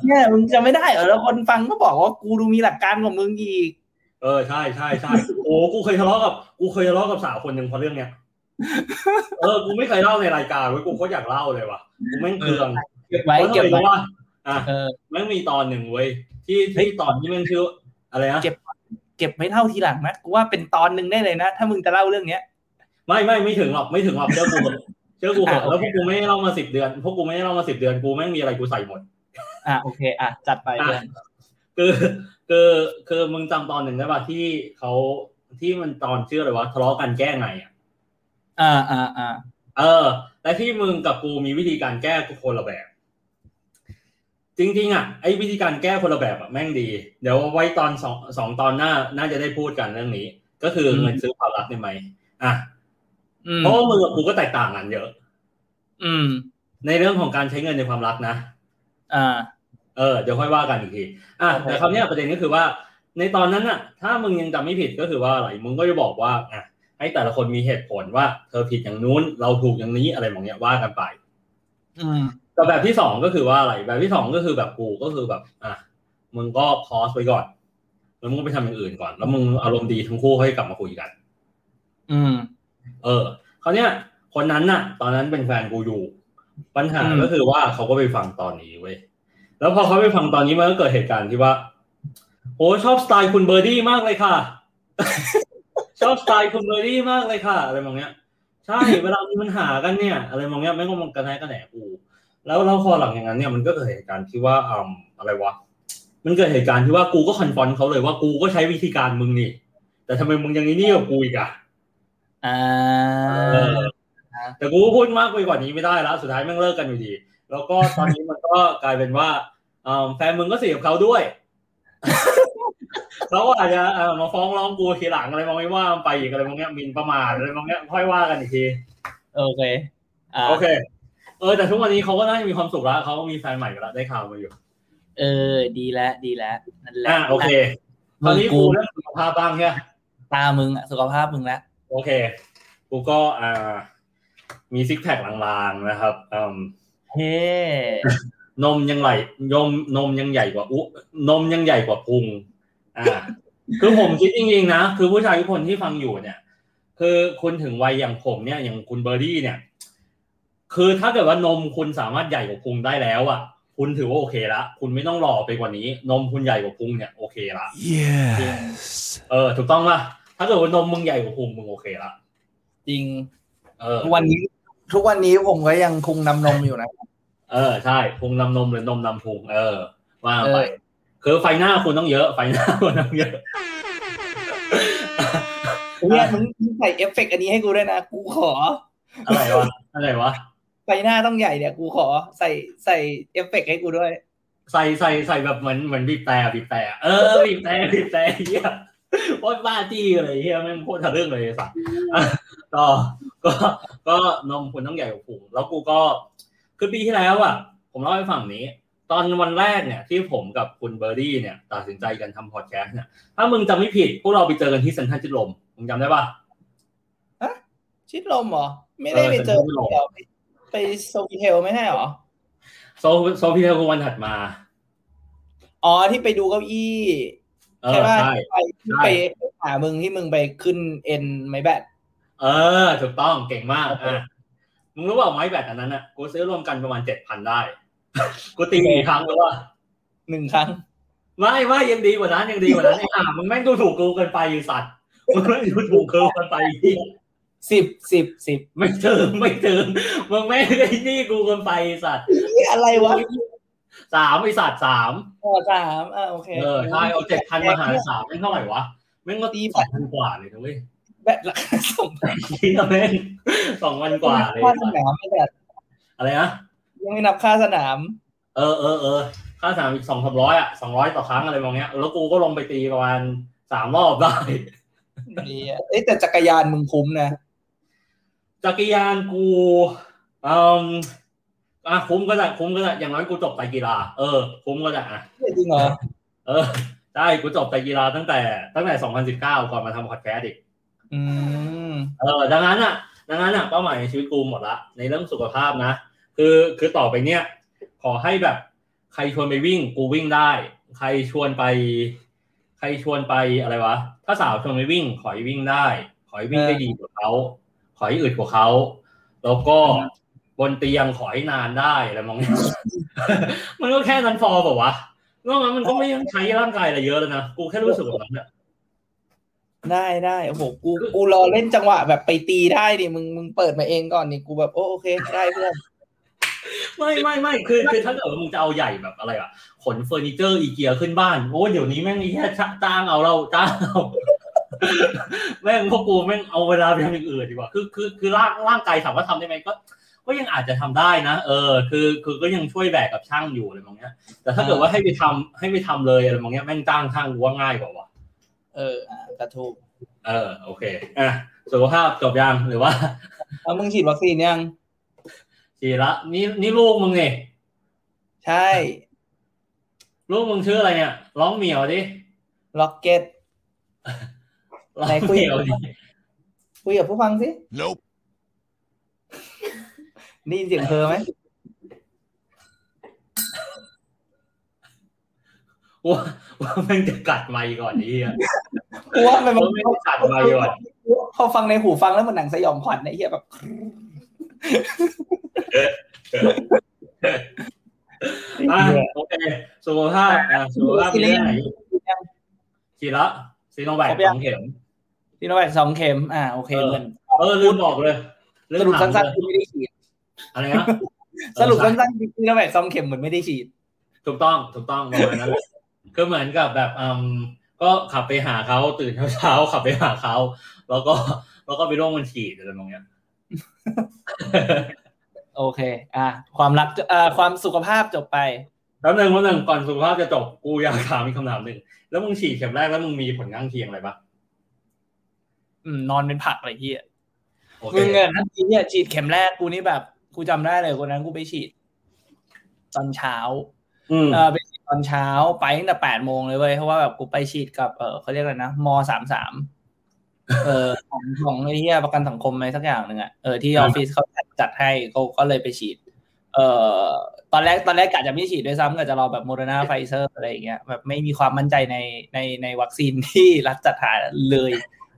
เนี่ยมึงจะไม่ได้เหรอแล้วคนฟังก็บอกว่ากูดูมีหลักการกว่ามึงอีก เออใช่ใช่ใช่โอ้กูเคยทะเลาะกับ กูเคยทะเลาะกับสาวคนหนึ่งเพราะเรื่องเนี้ยเออกูไม่เคยเล่าในรายการเว้ยกูก็อยากเล่าเลยว่ะกูแม่งเคืองเก็บไว้เพราะเก็บทำไมไว้รู้ว่าอะเออแม่งมีตอนหนึ่งเว้ยที่ที่ตอนที่แม่งชื่ออะไรนะเก็บเก็บไว้เท่าทีหลังนะกูว่าเป็นตอนหนึ่งได้เลยนะ ถ้ามึงจะเล่าเรื่องเนี้ย ไม่ไม่ไม่ถึงหรอกไม่ถึงหรอกเชื่อกูเถอะเชื่อกูเถอะอะโอเคแล้วพวกกูไม่ได้เล่ามาสิบเดือน พวกกูไม่ได้เล่ามาสิบเดือนกูแม่งมีอะไรกูใส่หมด อะโอเค อะจัดไปอะเพื่อนคือคือคือมึงจำตอนหนึ่งได้ป่ะที่เขาที่มันตอนชื่ออะไรวะทะเลาะกันแก้ไงอะอ่าอ่าอ่าเออแต่ที่มึงกับกูมีวิธีการแก้คนละแบบ จริงๆอะไอ้วิธีการแก้คนละแบบอะแม่งดี เดี๋ยวไว้ตอนสองสองตอนหน้าน่าจะได้พูดกันเรื่องนี้ ก็คือเงินซื้อความรักได้ไหมอะอืม เพราะว่ามึงกับกูก็แตกต่างกันเยอะ อืม ในเรื่องของการใช้เงินในความรักนะอ่า เออเดี๋ยวค่อยว่ากันอีกทีอะโอเคแต่คราวเนี้ยประเด็นก็คือว่า ในตอนนั้นน่ะ ถ้ามึงยังจำไม่ผิดก็คือว่าอะไรมึงก็จะบอกว่าอะให้แต่ละคนมีเหตุผลว่า เธอผิดอย่างนู้น เราถูกอย่างนี้อะไรแบบเนี้ยว่ากันไป อืมแต่แบบที่สองก็คือว่าอะไรแบบที่สองก็คือแบบกูก็คือแบบ อะมึงก็พอสไว้ก่อน แล้วมึงก็ไปทำอย่างอื่นก่อน แล้วมึงอารมณ์ดีทั้งคู่ให้กลับมาคุยกัน อืม เออคราวเนี้ยคนนั้นน่ะ ตอนนั้นเป็นแฟนกูอยู่ ปัญหาอืมก็คือว่าเขาก็ไปฟังตอนนี้เว้ยแล้วพอเขาไปฟังตอนนี้มันก็เกิดเหตุการณ์ที่ว่าโอ้ชอบสไตล์คุณเบอร์ดี้มากเลยค่ะ ชอบสไตล์คุณเบอร์ดี้มากเลยค่ะ อะไรมองเนี้ย ใช่เวลามีปัญหากันเนี่ย อะไรมองเนี้ยไม่ก็มองกันแท้กันแหนกูแล้วแล้วพอหลังอย่างนั้นเนี่ยมันก็เกิดเหตุการณ์ที่ว่าอืมอะไรวะมันเกิดเหตุการณ์ที่ว่ากูก็ confront เขาเลยว่ากูก็ใช้วิธีการมึงนี่แต่ทำไมมึงยังนี่กับกูอีกอะ อ่าเออแต่กูพูดมากไปกว่านี้ไม่ได้แล้ว สุดท้ายแม่งเลิกกันอยู่ดี แล้วก็ตอนนี้มันก็กลายเป็นว่าเอ่อแฟนมึงก็เสียกับเขาด้วยเขาก็อาจจะเอ่อมาฟ้องร้องกูทีหลังอะไรมองไม่ว่ามันไปอีกอะไรมองเนี้ยหมินประมาทอะไรมองเนี้ยค่อยว่ากันอีกทีโอเคอ่าโอเค เออแต่ทุกวันนี้เขาก็น่าจะมีความสุขแล้วเขาก็มีแฟนใหม่กันแล้วได้ข่าวมาอยู่ เออ ดีแล้วดีแล้วนั่นแหละอะโอเค ตอนนี้กูกูเรื่องสุขภาพบ้างเนี่ยตามึงอะสุขภาพมึงแล้ว โอเค กูก็อ่า มี six pack ลางๆนะครับอืมเฮ้นมยังไหลยมนมยังใหญ่กว่าอุนมยังใหญ่กว่าพุง อ่า คือผมคิดจริงๆนะคือผู้ชายทุกคนที่ฟังอยู่เนี่ย คือคุณถึงวัยอย่างผมเนี่ย อย่างคุณเบอร์ดี้เนี่ย คือถ้าเกิดว่านมคุณสามารถใหญ่กว่าพุงได้แล้วอะคุณถือว่าโอเคละคุณไม่ต้องรอไปกว่านี้ นมคุณใหญ่กว่าพุงเนี่ยโอเคละ Yes. เออถูกต้องป่ะ ถ้าเกิดว่านมมึงใหญ่กว่าพุงมึงโอเคละจริง เออ ทุกวันนี้ ทุกวันนี้ผมก็ยังพุงนำนมอยู่นะ เออใช่พุงนำนมหรือนมนำพุงเออว่าไปเออคือไฟหน้าคุณต้องเยอะ ไฟหน้าคุณต้องเยอะเนี่ยมึงมึงใส่เอฟเฟกต์อันนี้ให้กูด้วยนะ กูขอ อะไรวะ อะไรวะ ไฟหน้าต้องใหญ่เนี่ย กูขอใส่ใส่เอฟเฟกต์ให้กูด้วย ใส่ใส่ใส่แบบเหมือนเหมือนบีบแต่บีบแต่เออบีบแต่บีบแต่เหี้ย โคตรบ้าจี้เลยเหี้ยแม่งโคตรทะลึ่งเลยไอ้สัสอะก็ก็ก็นมคุณต้องใหญ่กว่าพุงแล้วกูก็คือปีที่แล้วอะ ผมเล่าให้ฟังนี้ ตอนวันแรกเนี่ย ที่ผมกับคุณเบอร์ดี้เนี่ย ตัดสินใจกันทำพอดแคสต์เนี่ย ถ้ามึงจำไม่ผิด พวกเราไปเจอกันที่เซ็นทรัลชิดลมมึงจำได้ปะชิดลมเหรอ ไม่ได้ไปเจอเออชิดลมเดี๋ยวไปไป Sofitel ไม่ใช่เหรอ So Sofitel คือวันถัดมา อ๋อที่ไปดูเก้าอี้เออ ใช่ป่ะใช่ไปที่ใช่ไปหามึงที่มึงไปขึ้นเอ็นไม้แบตเออถูกต้องเก่งมากโอเคอะมึงรู้เปล่าไม้แบตอันนั้นอะกูซื้อรวมกันประมาณเจ็ดพันได้กูตีกี่ครั้งรู้ป่ะหนึ่งครั้ง ไม่ไม่ยังดีกว่านั้นยังดีกว่านั้นไอ้ห่ามึงแม่งดูถูกกูเกินไปไอ้สัตว์มึงแม่งดูถูกกูเกินไปไอ้เหี้ยสิบสิบสิบไม่ถึงไม่ถึงมึงแม่งได้นี่กูเกินไปไอ้สัตว์นี่อะไรวะ สามไอ้สัตว์สามอ๋อสามอ่าโอเคเออใช่เอาเจ็ดพันมาหารสามแม่งเท่าไหร่วะแม่งก็ตีสองพันกว่าเลยนะเว้ยแบตราคาส่งเหี้ยแม่งสองพันกว่าเลยค่าสนามไม่แบตอะไรนะยังไม่นับค่าสนาม เออเออเออค่าสนามอีกสองสามร้อยอะสองร้อยต่อครั้งอะไรประมาณเนี้ย แล้วกูก็ลงไปตีประมาณสามรอบได้ดีอะเอ้ยแต่จักรยานมึงคุ้มนะจักรยานกูอืม อะคุ้มก็ได้คุ้มก็ได้อย่างน้อยกูจบไตรกีฬา เออคุ้มก็ได้อะจริงเหรอเออใช่กูจบไตรกีฬาตั้งแต่ตั้งแต่ 2019 ก่อนมาทำพอดแคสต์อีกอืมเออดังนั้นอะ ดังนั้นอะเป้าหมายในชีวิตกูหมดละในเรื่องสุขภาพนะคือคือต่อไปเนี้ยขอให้แบบ ใครชวนไปวิ่งกูวิ่งได้ ใครชวนไป ใครชวนไปอะไรวะถ้าสาวชวนไปวิ่ง ขอให้วิ่งได้ ขอให้วิ่งได้ดีกว่าเขาขอให้อึดกว่าเขาแล้วก็ บนเตียงขอให้นานได้อะไรมองเนี้ยมันก็แค่นั้นพอเปล่าวะนอกนั้นมันก็ไม่ต้องใช้ร่างกายอะไรเยอะแล้วนะ กูแค่รู้สึกแบบนั้นอะได้ได้โอ้โหกูกูรอเล่นจังหวะแบบไปตีได้ดิมึงมึงเปิดมาเองก่อนนี่กูแบบโอโอเคได้เพื่อนไม่ไม่ไม่คือคือถ้าเกิดว่ามึงจะเอาใหญ่แบบอะไรอะขนเฟอร์นิเจอร์อีเกียขึ้นบ้านโอ้เดี๋ยวนี้แม่งแค่จ้างเอาเราจ้างเอาแม่งพวกกูแม่งเอาเวลาไปทำอย่างอื่นดีกว่า คือคือคือร่างร่างกายถามว่าทำได้ไหมก็ ก็ยังอาจจะทำได้นะ เออ คือคือก็ยังช่วยแบกกับช่างอยู่อะไรบางเงี้ยแต่ถ้าเกิดว่าให้ไปทำให้ไปทำเลยอะไรบางเงี้ยแม่งจ้างช่างกูว่าง่ายกว่าว่ะเอออะกระถูกเออ โอเคอะสุขภาพจบยังหรือว่าแล้วมึงฉีดวัคซีนยังฉีดละ นี่นี่ลูกมึงเนี่ยใช่ ลูกมึงชื่ออะไรเนี่ยร้องเหมียวดิล็อกเก็ตร้องไหนคุยเหมียวดิคุยกับผู้ฟังสิ Nope. ได้ยินเสียงเธอไหมว่าว่าแม่งจะกัดไมค์ก่อนนี่อะกูว่ามันว่าแม่งจะกัดไมค์ก่อนพอฟังในหูฟังแล้วเหมันหนังสยองขวัญไอ้เหี้ยแบบอะโอเคสุขภาพอะสุขภาพมีเรื่องไหนฉีดละซีโนแวคสองเข็มซีโนแวคสองเข็ม อ่าโอเคเออเหมือนเออลืมบอกเลยลืสมรุปถามสั้นเลยๆคือไม่ได้ฉีด อะไรนะสรุปสั้นๆคือซีโนแวคสองเข็มเหมือนไม่ได้ฉีด ถูกต้องถูกต้องประมาณนั้นแหละก็เหมือนกับแบบอืมก็ขับไปหาเขาตื่นเช้าๆขับไปหาเขาแล้วก็แล้วก็ไปร่วมมันฉีดอะไรบางอย่างโอเค อ่าความรักอ่าความสุขภาพจบไปแล้วหนึ่งวันหนึ่งก่อนสุขภาพจะจบกูอยากถามอีกคำถามหนึ่งแล้วมึงฉีดเข็มแรกแล้วมึงมีผลข้างเคียงอะไรปะอืม นอนเป็นผักอะไรเหี้ยโอเคมึงเงินทันทีเนี่ยฉีดเข็มแรกกูนี่แบบ กูจำได้เลยวันนั้นกูไปฉีด ตอนเช้าอืมเออไปฉีดตอนเช้าไปตั้งแต่แปดโมงเลยเว้ยเพราะว่าแบบกูไปฉีดกับเออเขาเรียกอะไรนะมสามสามเออของของไอ้เหี้ยประกันสังคมอะไรสักอย่างหนึ่งอะเออที่ออฟฟิศเขาจัดให้เขาก็เลยไปฉีด เออตอนแรกตอนแรกกะจะไม่ฉีดด้วยซ้ำกะจะรอแบบ Moderna Pfizer อะไรอย่างเงี้ยแบบไม่มีความมั่นใจในในในวัคซีนที่รัฐจัดหาเลย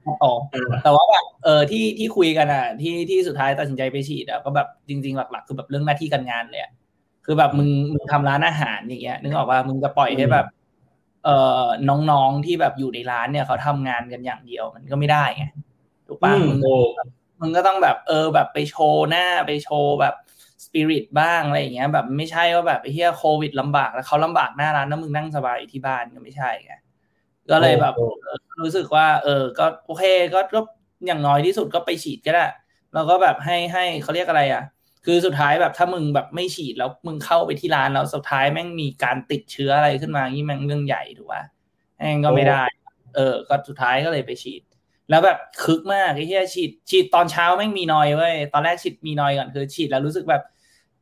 อ๋อเออแต่ว่าแบบเออที่ที่คุยกันอะ ที่ที่สุดท้ายตัดสินใจไปฉีดอะก็แบบจริง ๆ หลัก ๆ คือแบบเรื่องหน้าที่การงานเลยอะคือแบบมึงมึงทำร้านอาหารอย่างเงี้ยนึกออกว่ามึงจะปล่อยให้แบบ เอ่อน้องๆที่แบบอยู่ในร้านเนี่ยเขาทำงานกันอย่างเดียวมันก็ไม่ได้ไงถูกอืปะมมึงโอ้มึงก็ต้องแบบเออแบบไปโชว์หน้าไปโชว์แบบสปิริตบ้างอะไรอย่างเงี้ย แบบไม่ใช่ว่าแบบไอ้เหี้ยโควิดลำบากแล้วเขาลำบากหน้าร้านแล้วมึงนั่งสบายอยู่ที่บ้านก็ไม่ใช่ไง ก็เลยแบบโอ้เออรู้สึกว่า เออ ก็โอเคก็ก็อย่างน้อยที่สุดก็ไปฉีดก็ได้แล้วก็แบบให้ให้เขาเรียกอะไรอะ คือสุดท้ายแบบถ้ามึงแบบไม่ฉีดแล้วมึงเข้าไปที่ร้านแล้วสุดท้ายแม่งมีการติดเชื้ออะไรขึ้นมานี่แม่งเรื่องใหญ่ถูกป่ะแม่งก็ไม่ได้ เออ ก็สุดท้ายก็เลยไปฉีด แล้วแบบคึกมากไอ้เหี้ยฉีด ฉีดตอนเช้าแม่งมีนอยเว้ยตอนแรกฉีดมีนอยก่อนคือ ฉีดแล้วรู้สึกแบบ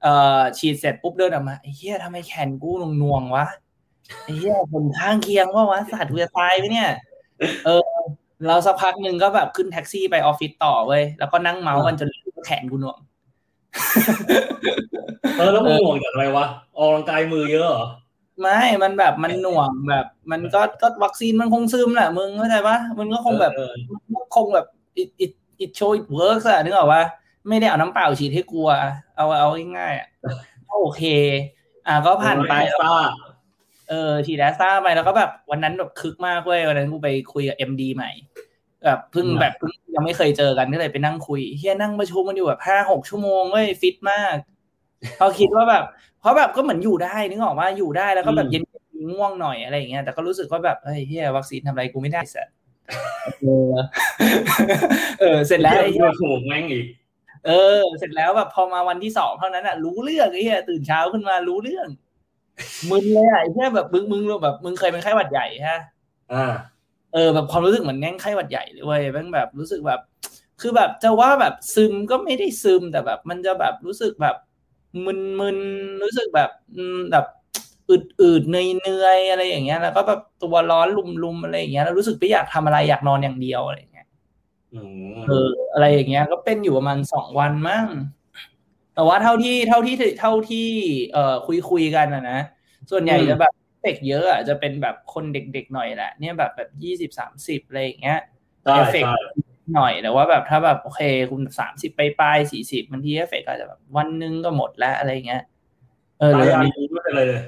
เอ่อฉีดเสร็จปุ๊บเดินออกมาไอ้เหี้ยทำไมแขนกูหน่วงๆวะ ไอ้เหี้ยผลข้างเคียงว่าวะสัตว์กูจะตายไหมเนี่ย เออ เราสักพักหนึ่งก็แบบขึ้นแท็กซี่ไปออฟฟิศต่อเว้ย แล้วก็นั่งเมาส์กันจนแขนกูหน่วง เออแล้วมึงห่วงจากอะไรวะออกกำลังกายมือเยอะเหรอไม่ มันแบบมันหน่วงแบบ มันก็ก็วัคซีนมันคงซึมแหละมึงเข้าใจปะมันก็คงแบบเออมันคงแบบ it it it show it works อะนึกออกว่าไม่ได้เอาน้ำเปล่าฉีดให้กลัว เอาเอาง่ายๆอะก็โอเค อะก็ผ่านไปแอสตรา เออฉีดแอสตราไปแล้วก็แบบวันนั้นแบบคึกมากเว้ยวันนั้นกูไปคุยกับเอ็มดีใหม่แบบเพิ่งแบบเพิ่งยังไม่เคยเจอกันก็เลยไปนั่งคุยเฮียนั่งประชุมมันอยู่แบบห้าหกชั่วโมงเว้ยฟิตมากเขาคิดว่าแบบเพราะแบบก็เหมือนอยู่ได้นึกออกว่าอยู่ได้แล้วก็แบบเย็นๆง่วงหน่อยอะไรอย่างเงี้ยแต่ก็รู้สึกว่าแบบเฮ้ยเฮียวัคซีนทำอะไรกูไม่ได้สัสเออเออเสร็จแล้วไอ้เหี้ยถูกแม่งอีกเออ เสร็จแล้วแบบพอมาวันที่สองเท่านั้นอะ รู้เรื่องไอ้เหี้ยตื่นเช้าขึ้นมารู้เรื่อง มึนเลยอะไอ้เหี้ยแบบมึงมึงรู้แบบมึงเคยเป็นไข้หวัดใหญ่ฮะอ่า เออ แบบความรู้สึกเหมือนแง่งไข้หวัดใหญ่เลยเว้ยแม่งแบบรู้สึกแบบ คือแบบจะว่าแบบซึมก็ไม่ได้ซึมแต่แบบ มันจะแบบรู้สึกแบบมึนๆรู้สึกแบบอืมแบบอืดๆเหนื่อยๆอะไรอย่างเงี้ยแล้วก็แบบตัวร้อนลุมๆอะไรอย่างเงี้ยแล้วรู้สึกไม่อยากทำอะไรอยากนอนอย่างเดียวอะไรอย่างเงี้ยอืมเออ อะไรอย่างเงี้ย ก็เป็นอยู่ประมาณสองวันมั้ง แต่ว่าเท่าที่เท่าที่เท่าที่เอ่อคุยคุยกันอะนะส่วนใหญ่จะแบบเด็กเยอะอะจะเป็นแบบคนเด็กๆหน่อยแหละเนี่ยแบบแบบยี่สิบสามสิบอะไรอย่างเงี้ยใช่เอฟเฟกต์ใช่หน่อยแต่ว่าแบบถ้าแบบโอเค คุณสามสิบไปปลายสี่สิบบางทีเอฟเฟกต์อาจจะแบบวันหนึงก็หมดแล้วอะไรเงี้ยเออหรือตายายนี่ไม่เป็นไรเลย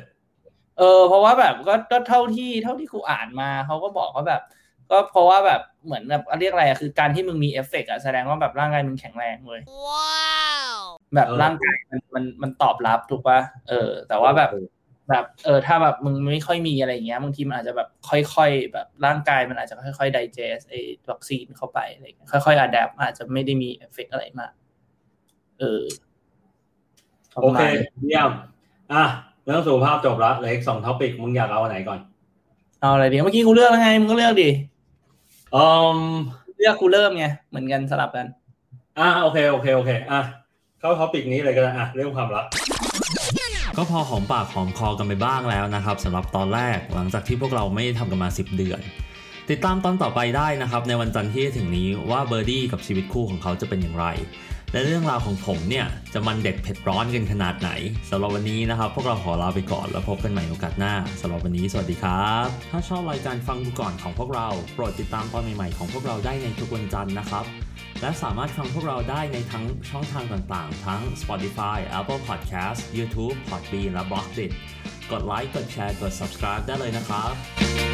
เออ เพราะว่าแบบก็ก็เท่าที่เท่าที่กูอ่านมาเขาก็บอกว่าแบบ ก็เพราะว่าแบบเหมือนแบบเรียกอะไรอะคือการที่มึงมีเอฟเฟกต์อะแสดงว่าแบบร่างกายมึงแข็งแรงเลย แบบร่างกายมันมันมันตอบรับถูกปะเออ แต่ว่าแบบแบบเออถ้าแบบมึงไม่ค่อยมีอะไรอย่างเงี้ยบางทีมันอาจจะแบบค่อยๆ แบบร่างกายมันอาจจะค่อยๆ digest ไอ้วัคซีนเข้าไปอะไรเงี้ยค่อยๆ adapt อาจจะไม่ได้มีเอฟเฟกอะไรมากเออโอเคเยี่ยมอะเรื่องสุขภาพจบละเหลืออีกสอง topic มึงอยากเอาอันไหนก่อน เอาอะไรดีเมื่อกี้กูเลือกแล้วไงมึงก็เลือกดิอืมเลือกกูเริ่มไงเหมือนกันสลับกันอะโอเคโอเคโอเคอะ เข้า topic นี้เลยก็ได้อะเรื่องความรักก็พอหอมปากหอมคอกันไปบ้างแล้วนะครับสำหรับตอนแรกหลังจากที่พวกเราไม่ทำกันมา 10 เดือน ติดตามตอนต่อไปได้นะครับในวันจันทร์ที่ถึงนี้ว่าเบอร์ดี้กับชีวิตคู่ของเขาจะเป็นอย่างไร และเรื่องราวของผมเนี่ยจะมันเด็ดเผ็ดร้อนกันขนาดไหนสำหรับวันนี้นะครับ พวกเราขอลาไปก่อนแล้วพบกันใหม่โอกาสหน้าสำหรับวันนี้สวัสดีครับ ถ้าชอบรายการฟังดูก่อนของพวกเรา โปรดติดตามตอนใหม่ๆของพวกเราได้ในทุกวันจันทร์นะครับ และสามารถฟังพวกเราได้ในทั้งช่องทางต่างๆ ทั้ง Spotify, Apple Podcast, YouTube, Podbean และ b l o g d i t กดไลค์ กดแชร์ กด subscribe ได้เลยนะครับ